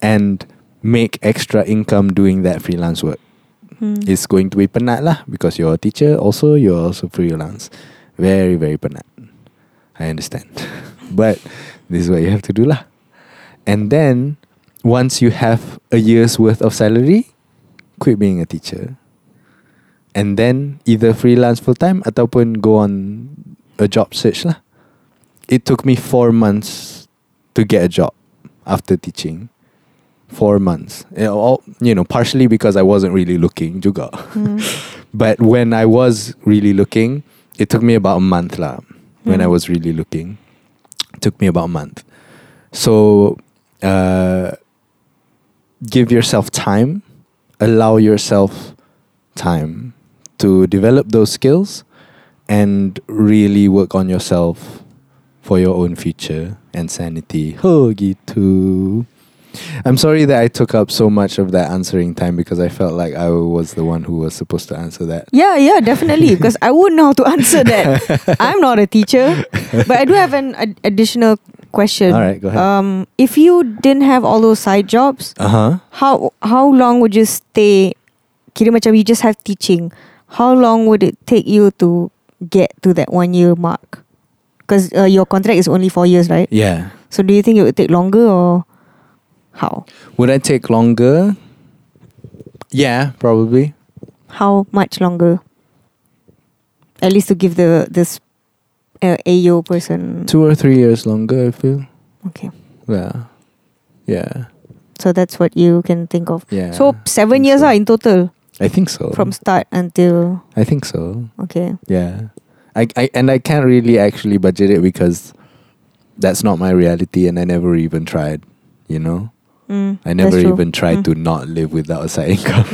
and make extra income doing that freelance work. Hmm. It's going to be penat lah because you're a teacher also you're also freelance. Very very penat. I understand. [laughs] but this is what you have to do lah. And then once you have a year's worth of salary, quit being a teacher. And then either freelance full time ataupun go on a job search lah. It took me four months to get a job after teaching. Four months. You know, all, you know, partially because I wasn't really looking juga. [laughs] Hmm. But when I was really looking, it took me about a month lah. When I Hmm. was really looking, it took me about a month. So, uh, give yourself time, allow yourself time to develop those skills, and really work on yourself for your own future and sanity. Oh, gitu. I'm sorry that I took up so much of that answering time because I felt like I was the one who was supposed to answer that. Yeah, yeah, definitely. [laughs] Because I wouldn't know how to answer that. I'm not a teacher, but I do have an ad- additional question. All right, go ahead. Um, if you didn't have all those side jobs, Uh huh. how how long would you stay? Kira macam you just have teaching. How long would it take you to get to that one year mark? Because uh, your contract is only four years, right? Yeah. So do you think it would take longer or how? Would I take longer? Yeah, probably. How much longer? At least to give the this uh, AO person. Two or three years longer, I feel. Okay, Yeah. Yeah. so that's what you can think of. Yeah. So seven years so. are in total I think so. from start until I think so. okay. Yeah. I, I and I can't really actually budget it because that's not my reality and I never even tried, you know? Mm, I never even tried Mm. to not live without a side income.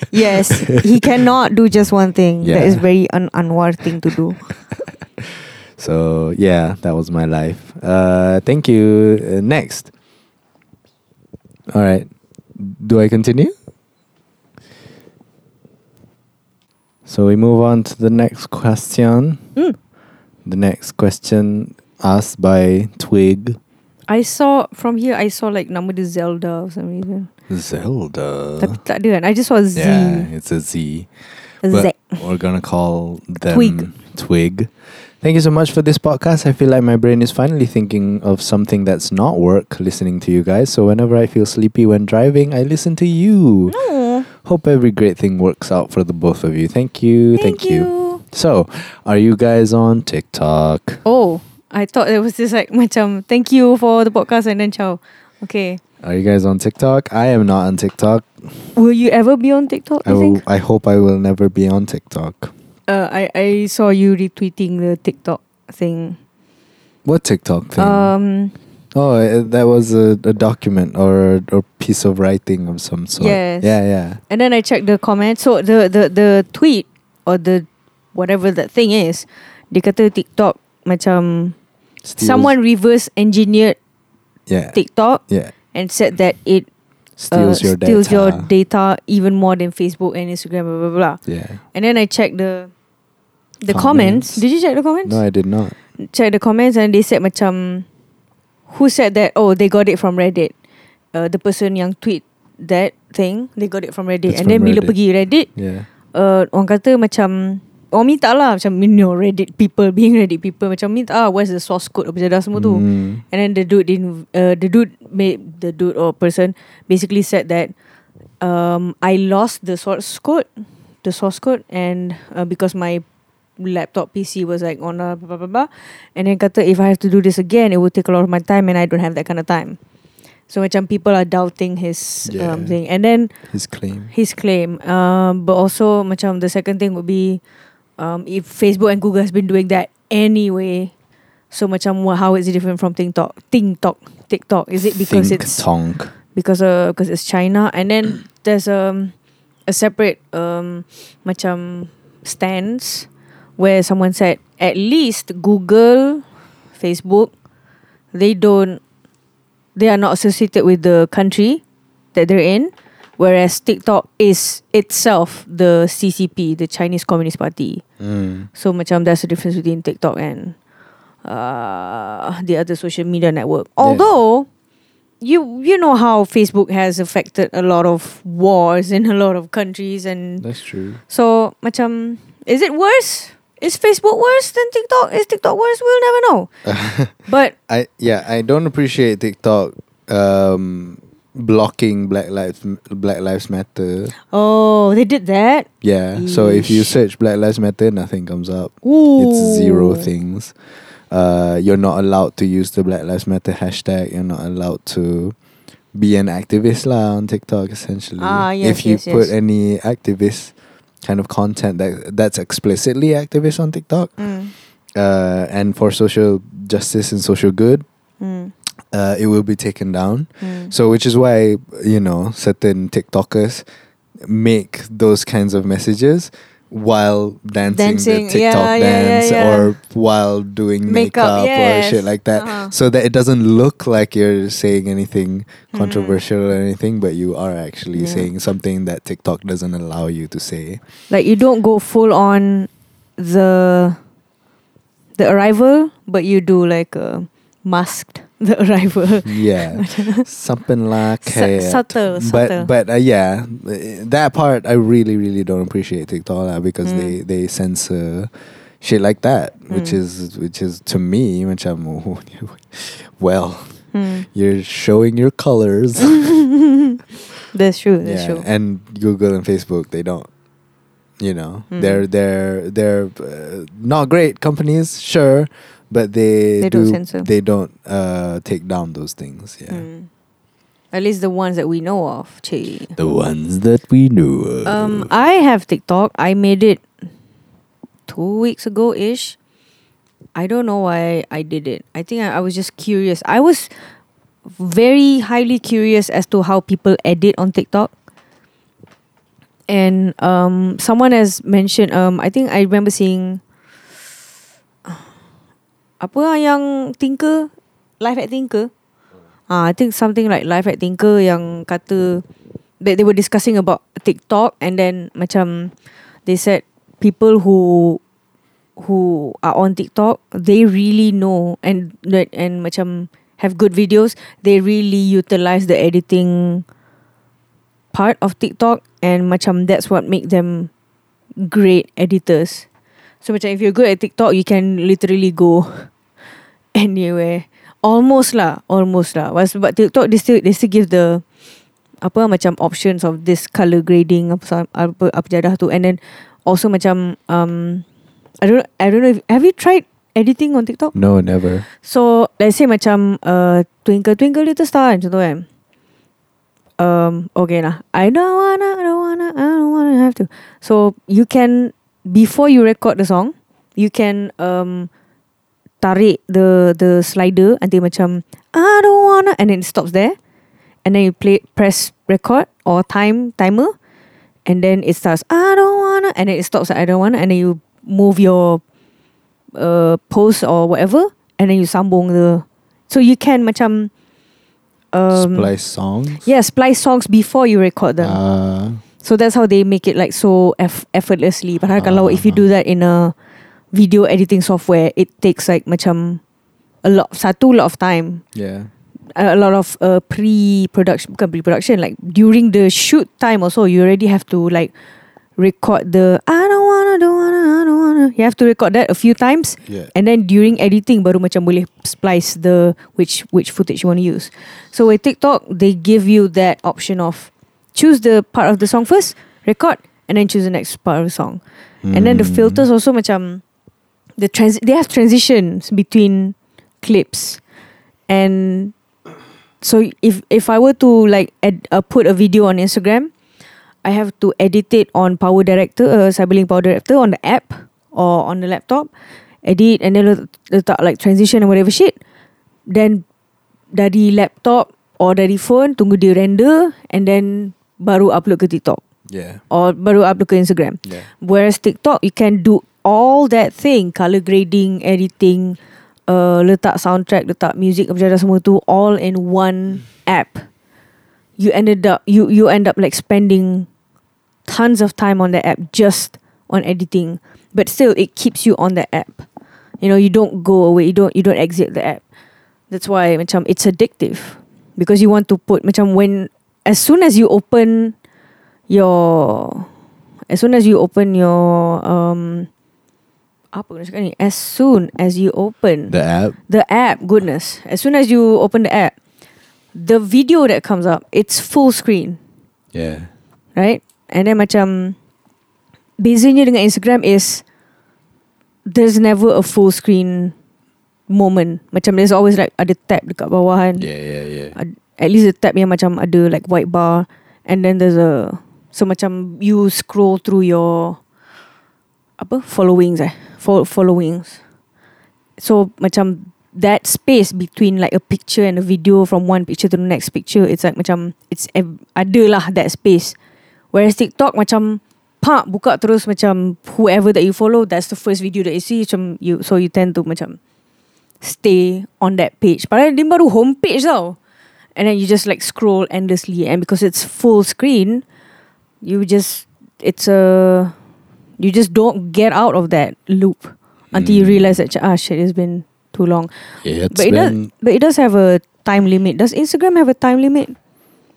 [laughs] yes, he cannot do just one thing. That is very un- Anwar thing to do. [laughs] So yeah, that was my life. Uh, thank you. Uh, next. All right. Do I continue? So we move on to the next question. Mm. The next question asked by Twig I saw from here. I saw like nama dia Zelda for some reason. Zelda. Tapi tak ada kan. I just saw Z. Yeah, it's a Z. But we're gonna call them Twig. Twig. Thank you so much for this podcast. I feel like my brain is finally thinking of something that's not work listening to you guys. So whenever I feel sleepy when driving, I listen to you. No. Hope every great thing works out for the both of you. Thank you. Thank, you. So, are you guys on TikTok? Oh, I thought it was just like macam thank you for the podcast and then ciao. Okay. Are you guys on TikTok? I am not on TikTok. Will you ever be on TikTok? I will, think? I hope I will never be on TikTok. Uh, I I saw you retweeting the TikTok thing. What TikTok thing? Um. Oh, uh, that was a, a document or a, piece of writing of some sort. Yes. Yeah, yeah. And then I checked the comments. So the the the tweet or the whatever that thing is. Dia kata TikTok macam Steals- someone reverse engineered yeah TikTok yeah and said that it steals uh, your steals data. your data even more than Facebook and Instagram, blah blah blah. yeah. And then I checked the the Comments. comments. Did you check the comments? No, I did not. check the comments and they said macam who said that oh they got it from Reddit. Uh, the person yang tweet that thing they got it from Reddit It's and then from bila Reddit. pergi Reddit Yeah. uh, orang kata macam orang minta lah macam you know Reddit people being Reddit people macam minta ah where's the source code apa jadah semua tu Mm. and then the dude in uh, the dude made the dude or person basically said that um, I lost the source code, the source code, and uh, because my laptop PC was like on a blah, blah blah blah, and then kata if I have to do this again, it will take a lot of my time, and I don't have that kind of time. So macam people are doubting his Yeah. um, thing, and then His claim. his claim. Um, but also macam the second thing would be um, if Facebook and Google has been doing that anyway. So macam how is it different from TikTok? TikTok, TikTok. Is it because Think it's tonk. because uh because it's China and then [clears throat] there's um a separate um macam stance where someone said at least Google, Facebook, they don't they are not associated with the country that they're in, whereas TikTok is itself the CCP, the Chinese Communist Party. Mm. So macam there's a difference between TikTok and uh, the other social media network. Although you you know how Facebook has affected a lot of wars in a lot of countries and That's true. so macam is it worse? Is Facebook worse than TikTok? Is TikTok worse? We'll never know. [laughs] But I yeah, I don't appreciate TikTok um blocking Black Lives Black Lives Matter. oh, they did that. Yeah. So if you search Black Lives Matter, nothing comes up. Ooh. It's zero things. Uh, you're not allowed to use the Black Lives Matter hashtag. You're not allowed to be an activist lah on TikTok. Essentially, Ah, yes, if you yes, put yes. any activist kind of content that that's explicitly activist on TikTok, Mm, uh, and for social justice and social good, mm, uh, it will be taken down. mm. So, which is why you know certain TikTokers make those kinds of messages while dancing, Dancing, the TikTok yeah, yeah, yeah, dance yeah. or while doing Makeup, makeup, yes. or shit like that, Uh-huh. so that it doesn't look like you're saying anything Mhm. controversial or anything, but you are actually saying something that TikTok doesn't allow you to say. Like you don't go full on the the arrival, but you do like a masked the arrival. Yeah, [laughs] something like Su- that. subtle, but but uh, yeah, that part I really really don't appreciate TikTok lah because Mm. they they censor shit like that, which Mm. is which is to me, macam [laughs] well, Hmm. you're showing your colors. [laughs] That's true. That's yeah, true. and Google and Facebook they don't. You know, Mm. they're they're they're uh, not great companies, sure, but they, They do don't censor. they don't uh, take down those things. Yeah. Hmm. At least the ones that we know of. Che. The ones that we knew. of. Um, I have TikTok. I made it two weeks ago ish. I don't know why I did it. I think I, I was just curious. I was very highly curious as to how people edit on TikTok. And um, someone has mentioned. Um, I think I remember seeing. Apa lah yang Tinker, Live at Tinker. Ah, I think something like Live at Tinker yang kata that they were discussing about TikTok and then macam they said people who who are on TikTok they really know and that and macam have good videos they really utilize the editing part of TikTok and macam that's what make them great editors so macam if you're good at TikTok you can literally go [laughs] anywhere. Almost lah almost lah. But sebab TikTok they still they still give the apa macam options of this color grading apa apa apa jadah tu. And then also macam um I don't I don't know if have you tried editing on TikTok? No, never. so let's say macam uh, twinkle twinkle little star kan contoh kan. Um okay lah. I don't wanna I don't wanna I don't wanna have to. So you can before you record the song you can um tarik the the slider until macam I don't wanna and then it stops there and then you play press record or time timer and then it starts I don't wanna and then it stops at I don't wanna and then you move your uh, post or whatever, and then you sambung the. So you can macam. Um, Splice songs. Yeah, splice songs before you record them. Uh, So that's how they make it like so eff- effortlessly. Padahal Ah, kalau if you do that in a video editing software, it takes like macam a lot satu lot of time. yeah. A lot of uh, pre-production, bukan pre-production, like during the shoot time also, you already have to like record the I don't wanna, don't wanna, I don't wanna. You have to record that a few times, Yeah. and then during editing baru macam boleh splice the which which footage you want to use. So with TikTok, they give you that option of choose the part of the song first, record, and then choose the next part of the song. And then the Mm. filters also macam the trans they have transitions between clips, and so if if I were to like ed- uh, put a video on Instagram, I have to edit it on PowerDirector, uh, CyberLink PowerDirector on the app or on the laptop, edit and then letak like transition and whatever shit. Then dari laptop or dari phone tunggu dia render and then baru upload ke TikTok Yeah. or baru upload ke Instagram. Yeah. Whereas TikTok you can do all that thing color grading, editing, uh, letak soundtrack, letak music apa dah semua tu all in one app. You ended up you you end up like spending tons of time on the app just on editing, but still it keeps you on the app. You know you don't go away, you don't you don't exit the app. That's why macam it's addictive because you want to put macam when as soon as you open your as soon as you open your um apa nak cakap ni as soon as you open The app. the app goodness as soon as you open the app the video that comes up it's full screen Yeah. right and then macam bezanya dengan Instagram is there's never a full screen moment macam there's always like ada tab dekat bawah kan Yeah, yeah, yeah. At least the tab yang macam ada like white bar and then there's a so macam you scroll through your apa followings eh Fol- followings. So macam that space between like a picture and a video from one picture to the next picture it's like macam it's ada lah that space. Whereas TikTok macam pak buka terus macam whoever that you follow that's the first video that you see macam you so you tend to macam stay on that page. Padahal dia baru homepage tau and then you just like scroll endlessly and because it's full screen you just it's a you just don't get out of that loop until you Mm. realize that ah shit it's been too long. Yeah, it's but it does but it does have a time limit. Does Instagram have a time limit?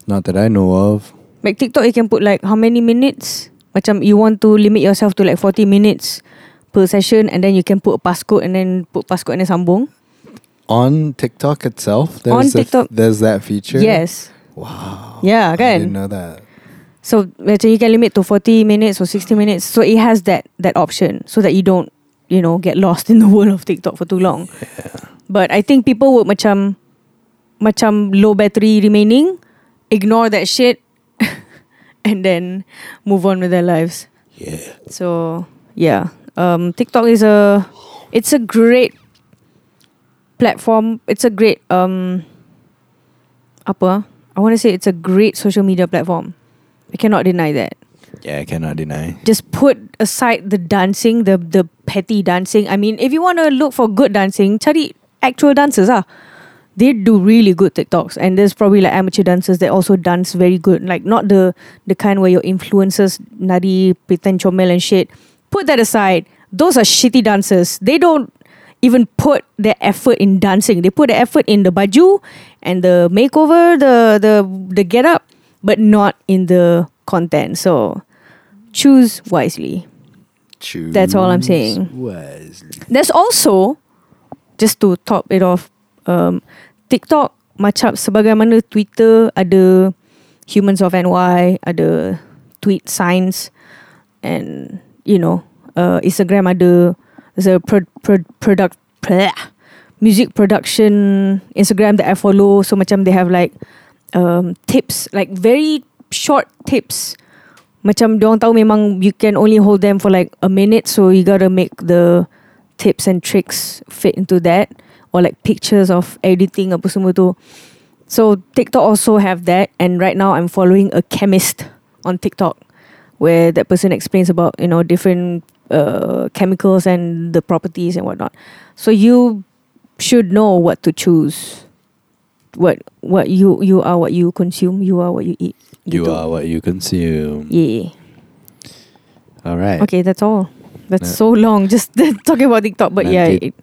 Not that I know of. like TikTok you can put like how many minutes? Macam you want to limit yourself to like 40 minutes per session and then you can put a passcode and then put passcode and then sambung On TikTok itself, there's On TikTok. there's that feature. yes Wow. yeah I kan didn't know that. So macam you can limit to 40 minutes or 60 minutes. So it has that that option so that you don't, you know, get lost in the [laughs] world of TikTok for too long. Yeah. But I think people would macam macam low battery remaining, ignore that shit [laughs] and then move on with their lives. Yeah. So yeah, um, TikTok is a it's a great platform. It's a great um apa? I want to say it's a great social media platform. I cannot deny that. Yeah, I cannot deny. Just put aside the dancing, the the petty dancing. I mean, if you want to look for good dancing, cari actual dancers ah. They do really good TikToks, and there's probably like amateur dancers that also dance very good. Like not the the kind where your influencers nari pretend comel and shit. Put that aside. Those are shitty dancers. They don't even put their effort in dancing. They put the effort in the baju and the makeover, the the the get up, but not in the content. So choose wisely. Choose That's all I'm saying. Wisely. There's also just to top it off, um, TikTok macam sebagaimana Twitter ada Humans of NY, ada tweet signs, and you know, uh, Instagram ada there's a pro, pro, product bleh, music production Instagram that I follow. So macam they have like um, tips, like very short tips. Macam diorang tahu memang you can only hold them for like a minute, so you gotta make the tips and tricks fit into that, or like pictures of editing apa semua tu. So TikTok also have that, and right now I'm following a chemist on TikTok, where that person explains about you know different uh, chemicals and the properties and whatnot. So you should know what to choose. What what you you are what you consume. You are what you eat. You Gitu. are what you consume. Yeah. All right. Okay, that's all. That's No. so long. Just [laughs] talking about TikTok, but yeah, it,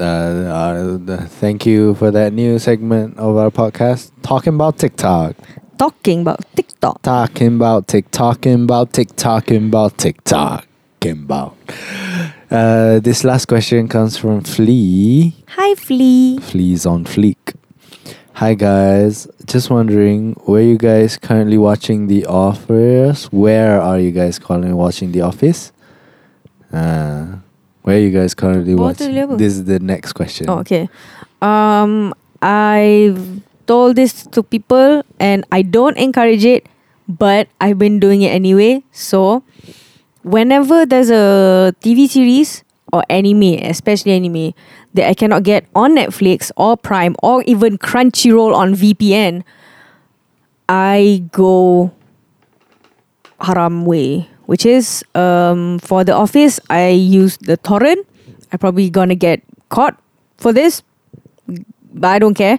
Uh, uh, the- thank you for that new segment of our podcast, talking about TikTok. talking about TikTok. Talking about TikTok, talking about TikTok, talking about TikTok, talking about. Uh, this last question comes from Flea. Hi, Flea. Fleas on Fleek. Hi guys, just wondering where you guys currently watching The Office? Where are you guys currently watching The Office? Uh, where are you guys currently Bawah watching? This is the next question. Oh, okay. Um, I've told this to people and I don't encourage it, but I've been doing it anyway. So, whenever there's a TV series or anime, especially anime, that I cannot get on Netflix or Prime or even Crunchyroll on VPN, I go haram way, which is um, for The Office, I use the torrent. I'm probably gonna get caught for this, but I don't care.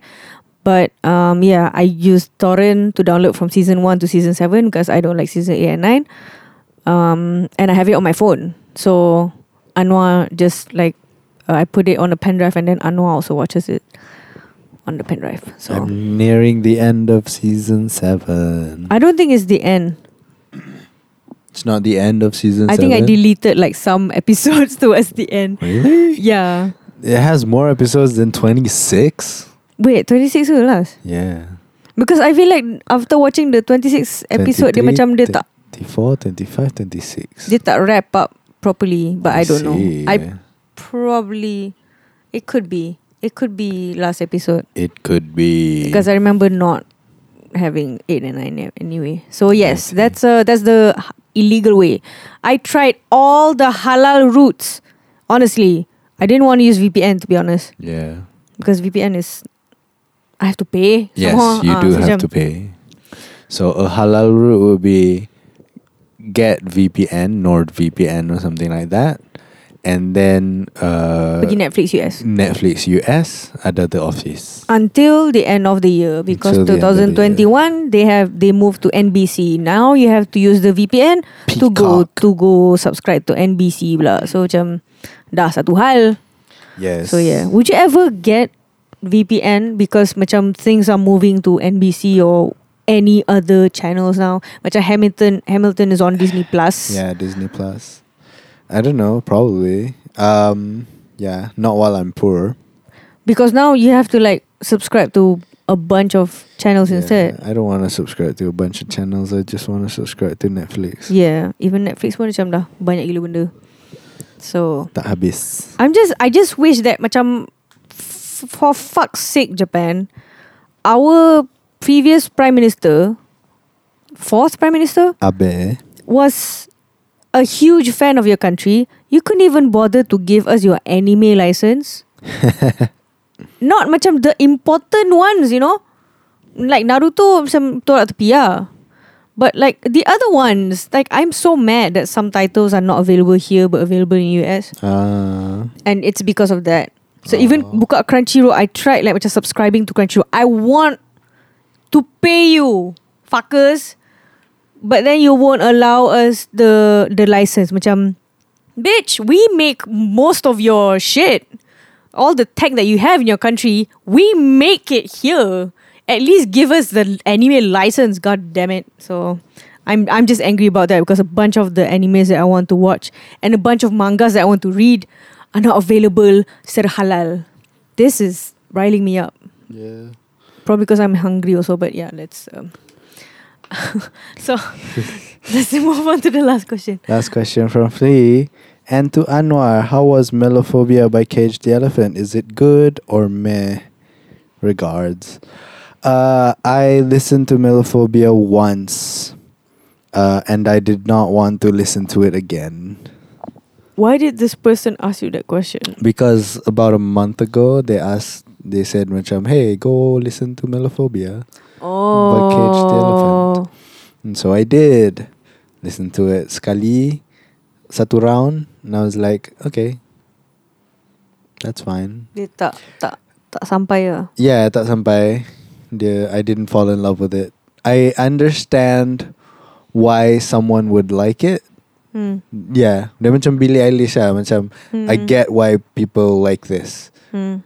But um, yeah, I use torrent to download from season one to season seven because I don't like season eight and nine. Um, and I have it on my phone, so Anwar just like uh, I put it on a pen drive, and then Anwar also watches it on the pen drive. So I'm nearing the end of season seven. I don't think it's the end. It's not the end of season I seven. think I deleted like some [laughs] episodes towards the end. Really? Yeah. It has more episodes than 26? Wait, 26 ke last? Yeah. Because I feel like after watching the 26 episode, dia 23, macam dia tak 24, 25, 26. dia tak wrap up properly. But I, don't know. I probably it could be it could be last episode It could be. because I remember not having eight and nine a- anyway. So yes, that's uh that's the illegal way. I tried all the halal routes. Honestly, I didn't want to use VPN to be honest yeah. because VPN is I have to pay. Yes, somehow. you Ah, do have to pay. So a halal route would be get VPN, NordVPN or something like that. And then uh, Pergi Netflix US. Netflix US ada The Office. until the end of the year because Until the end of the 2021 they have they moved to NBC. Now you have to use the VPN to go Peacock. to go subscribe to NBC pula. So macam dah satu hal. Yes. So yeah, would you ever get VPN because macam things are moving to NBC or any other channels now? Macam Hamilton Hamilton is on Disney Plus. [sighs] Yeah, Disney Plus. I don't know, probably. Um, yeah, not while I'm poor. Because now you have to like subscribe to a bunch of channels Yeah, instead. I don't want to subscribe to a bunch of channels. I just want to subscribe to Netflix. Yeah, even Netflix pun macam dah banyak gila benda. So Tak habis. I'm just I just wish that macam f- for fuck's sake Japan, our previous prime minister, fourth prime minister Abe. was a huge fan of your country. You couldn't even bother to give us your anime license. [laughs] Not macam the important ones, you know. Like Naruto macam tolak tepi lah. But like the other ones, like I'm so mad that some titles are not available here but available in US. Ah, And it's because of that. So even Oh. buka Crunchyroll, I tried like macam subscribing to Crunchyroll. I want to pay you, fuckers. But then you won't allow us the the license. Macam, bitch, we make most of your shit. All the tech that you have in your country, we make it here. At least give us the anime license. God damn it. So I'm I'm just angry about that because a bunch of the animes that I want to watch and a bunch of mangas that I want to read are not available secara halal. This is riling me up. yeah. Probably because I'm hungry also, but yeah, let's um [laughs] so [laughs] let's move on to the last question. Last question from Flea. And to Anwar, how was Melophobia by Cage the Elephant? Is it good or meh? Regards. Uh, I listened to Melophobia once, uh, and I did not want to listen to it again Why did this person ask you that question? because about a month ago they asked, they said, "Macam, hey, go listen to Melophobia," Oh, Cage the Elephant. and so I did listen to it. Sekali, satu round and I was like, okay, that's fine. Dia tak tak tak sampai lah. Yeah, tak sampai. Dia, I didn't fall in love with it. I understand why someone would like it. Hmm. Yeah, dia macam Billie Eilish lah. Macam Hmm. I get why people like this. Hmm.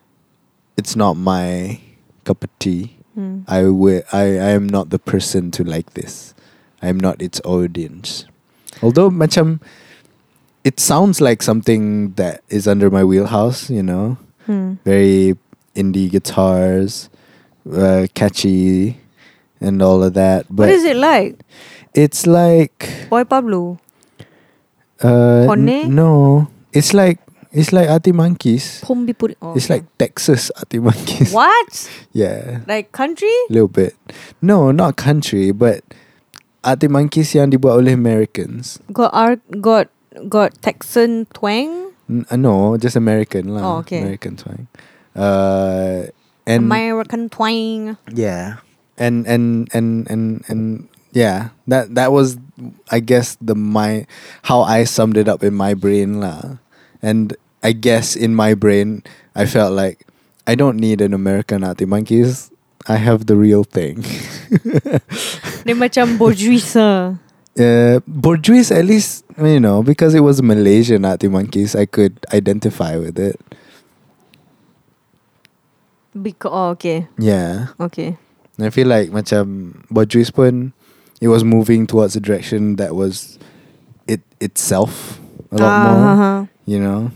It's not my cup of tea. Hmm. I wi- I I am not the person to like this. I am not its audience. Although macam it sounds like something that is under my wheelhouse, you know. Hmm. Very indie guitars, uh, catchy and all of that. But What is it like? it's like Boy Pablo. uh n- no. It's like it's like Arctic Monkeys. Pombi puri. Oh, It's okay. like Texas Arctic Monkeys. What? [laughs] Yeah. Like country? A little bit. No, not country, but Arctic Monkeys yang dibuat oleh Americans. Got art got got Texan twang? N- uh, no, just American lah. Oh, okay. American twang. Uh, and American twang. yeah, and and and and and yeah, that that was, I guess, the my how I summed it up in my brain lah. And I guess in my brain, I felt like I don't need an American Arctic Monkeys. I have the real thing. [laughs] Dia macam bourgeois. ah. Uh, Borjuis, at least, you know, because it was Malaysian Arctic Monkeys, I could identify with it. Because oh, okay. Yeah. Okay. I feel like macam Borjuis pun, it was moving towards a direction that was it itself a lot Ah, more, ha. You know,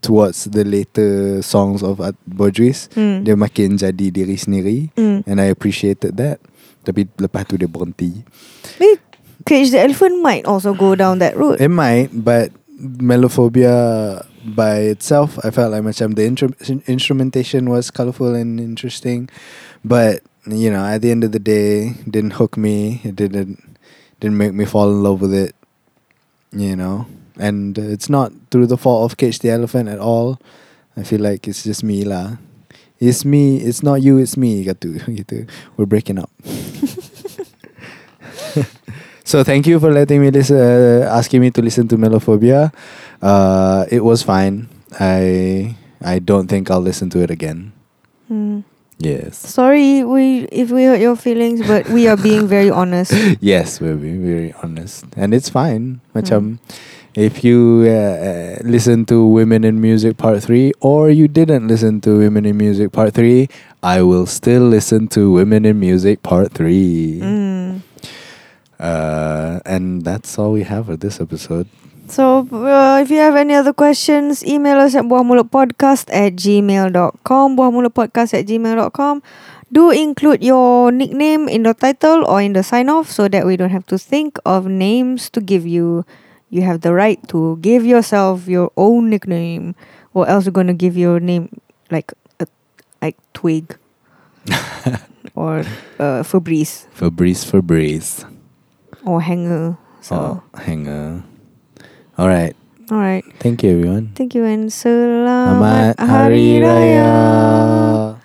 towards the later songs of Borjuis. Hmm. Dia makin jadi diri sendiri Hmm. and I appreciated that. Tapi lepas tu dia berhenti. Maybe Cage the Elephant might also go down that route. It might, but Melophobia by itself, I felt like macam the intru- instrumentation was colorful and interesting, but you know, at the end of the day, didn't hook me. It didn't didn't make me fall in love with it. You know, and it's not through the fault of Cage the Elephant at all. I feel like it's just me lah. It's me. It's not you. It's me. Gitu. Gitu. [laughs] We're breaking up. [laughs] So thank you for letting me listen, uh, asking me to listen to Melophobia. Uh, it was fine. I I don't think I'll listen to it again. Hmm. Yes. Sorry, we if we hurt your feelings, but we are being very honest. [laughs] yes, we're being very honest, and it's fine. Macam, if you uh, uh, listen to Women in Music Part Three, or you didn't listen to Women in Music Part Three, I will still listen to Women in Music Part Three. Hmm. Uh, and that's all we have for this episode. So, uh, if you have any other questions, email us at buahmulutpodcast at gmail.com. Buahmulutpodcast at gmail.com. Do include your nickname in the title or in the sign off so that we don't have to think of names to give you. You have the right to give yourself your own nickname, or else you're going to give your name like a like Twig [laughs] or uh, Febreze Fabrice Fabrice. or Hanger. So, Oh, hanger. All right. all right. Thank you, everyone. Thank you and Selamat Hari Raya.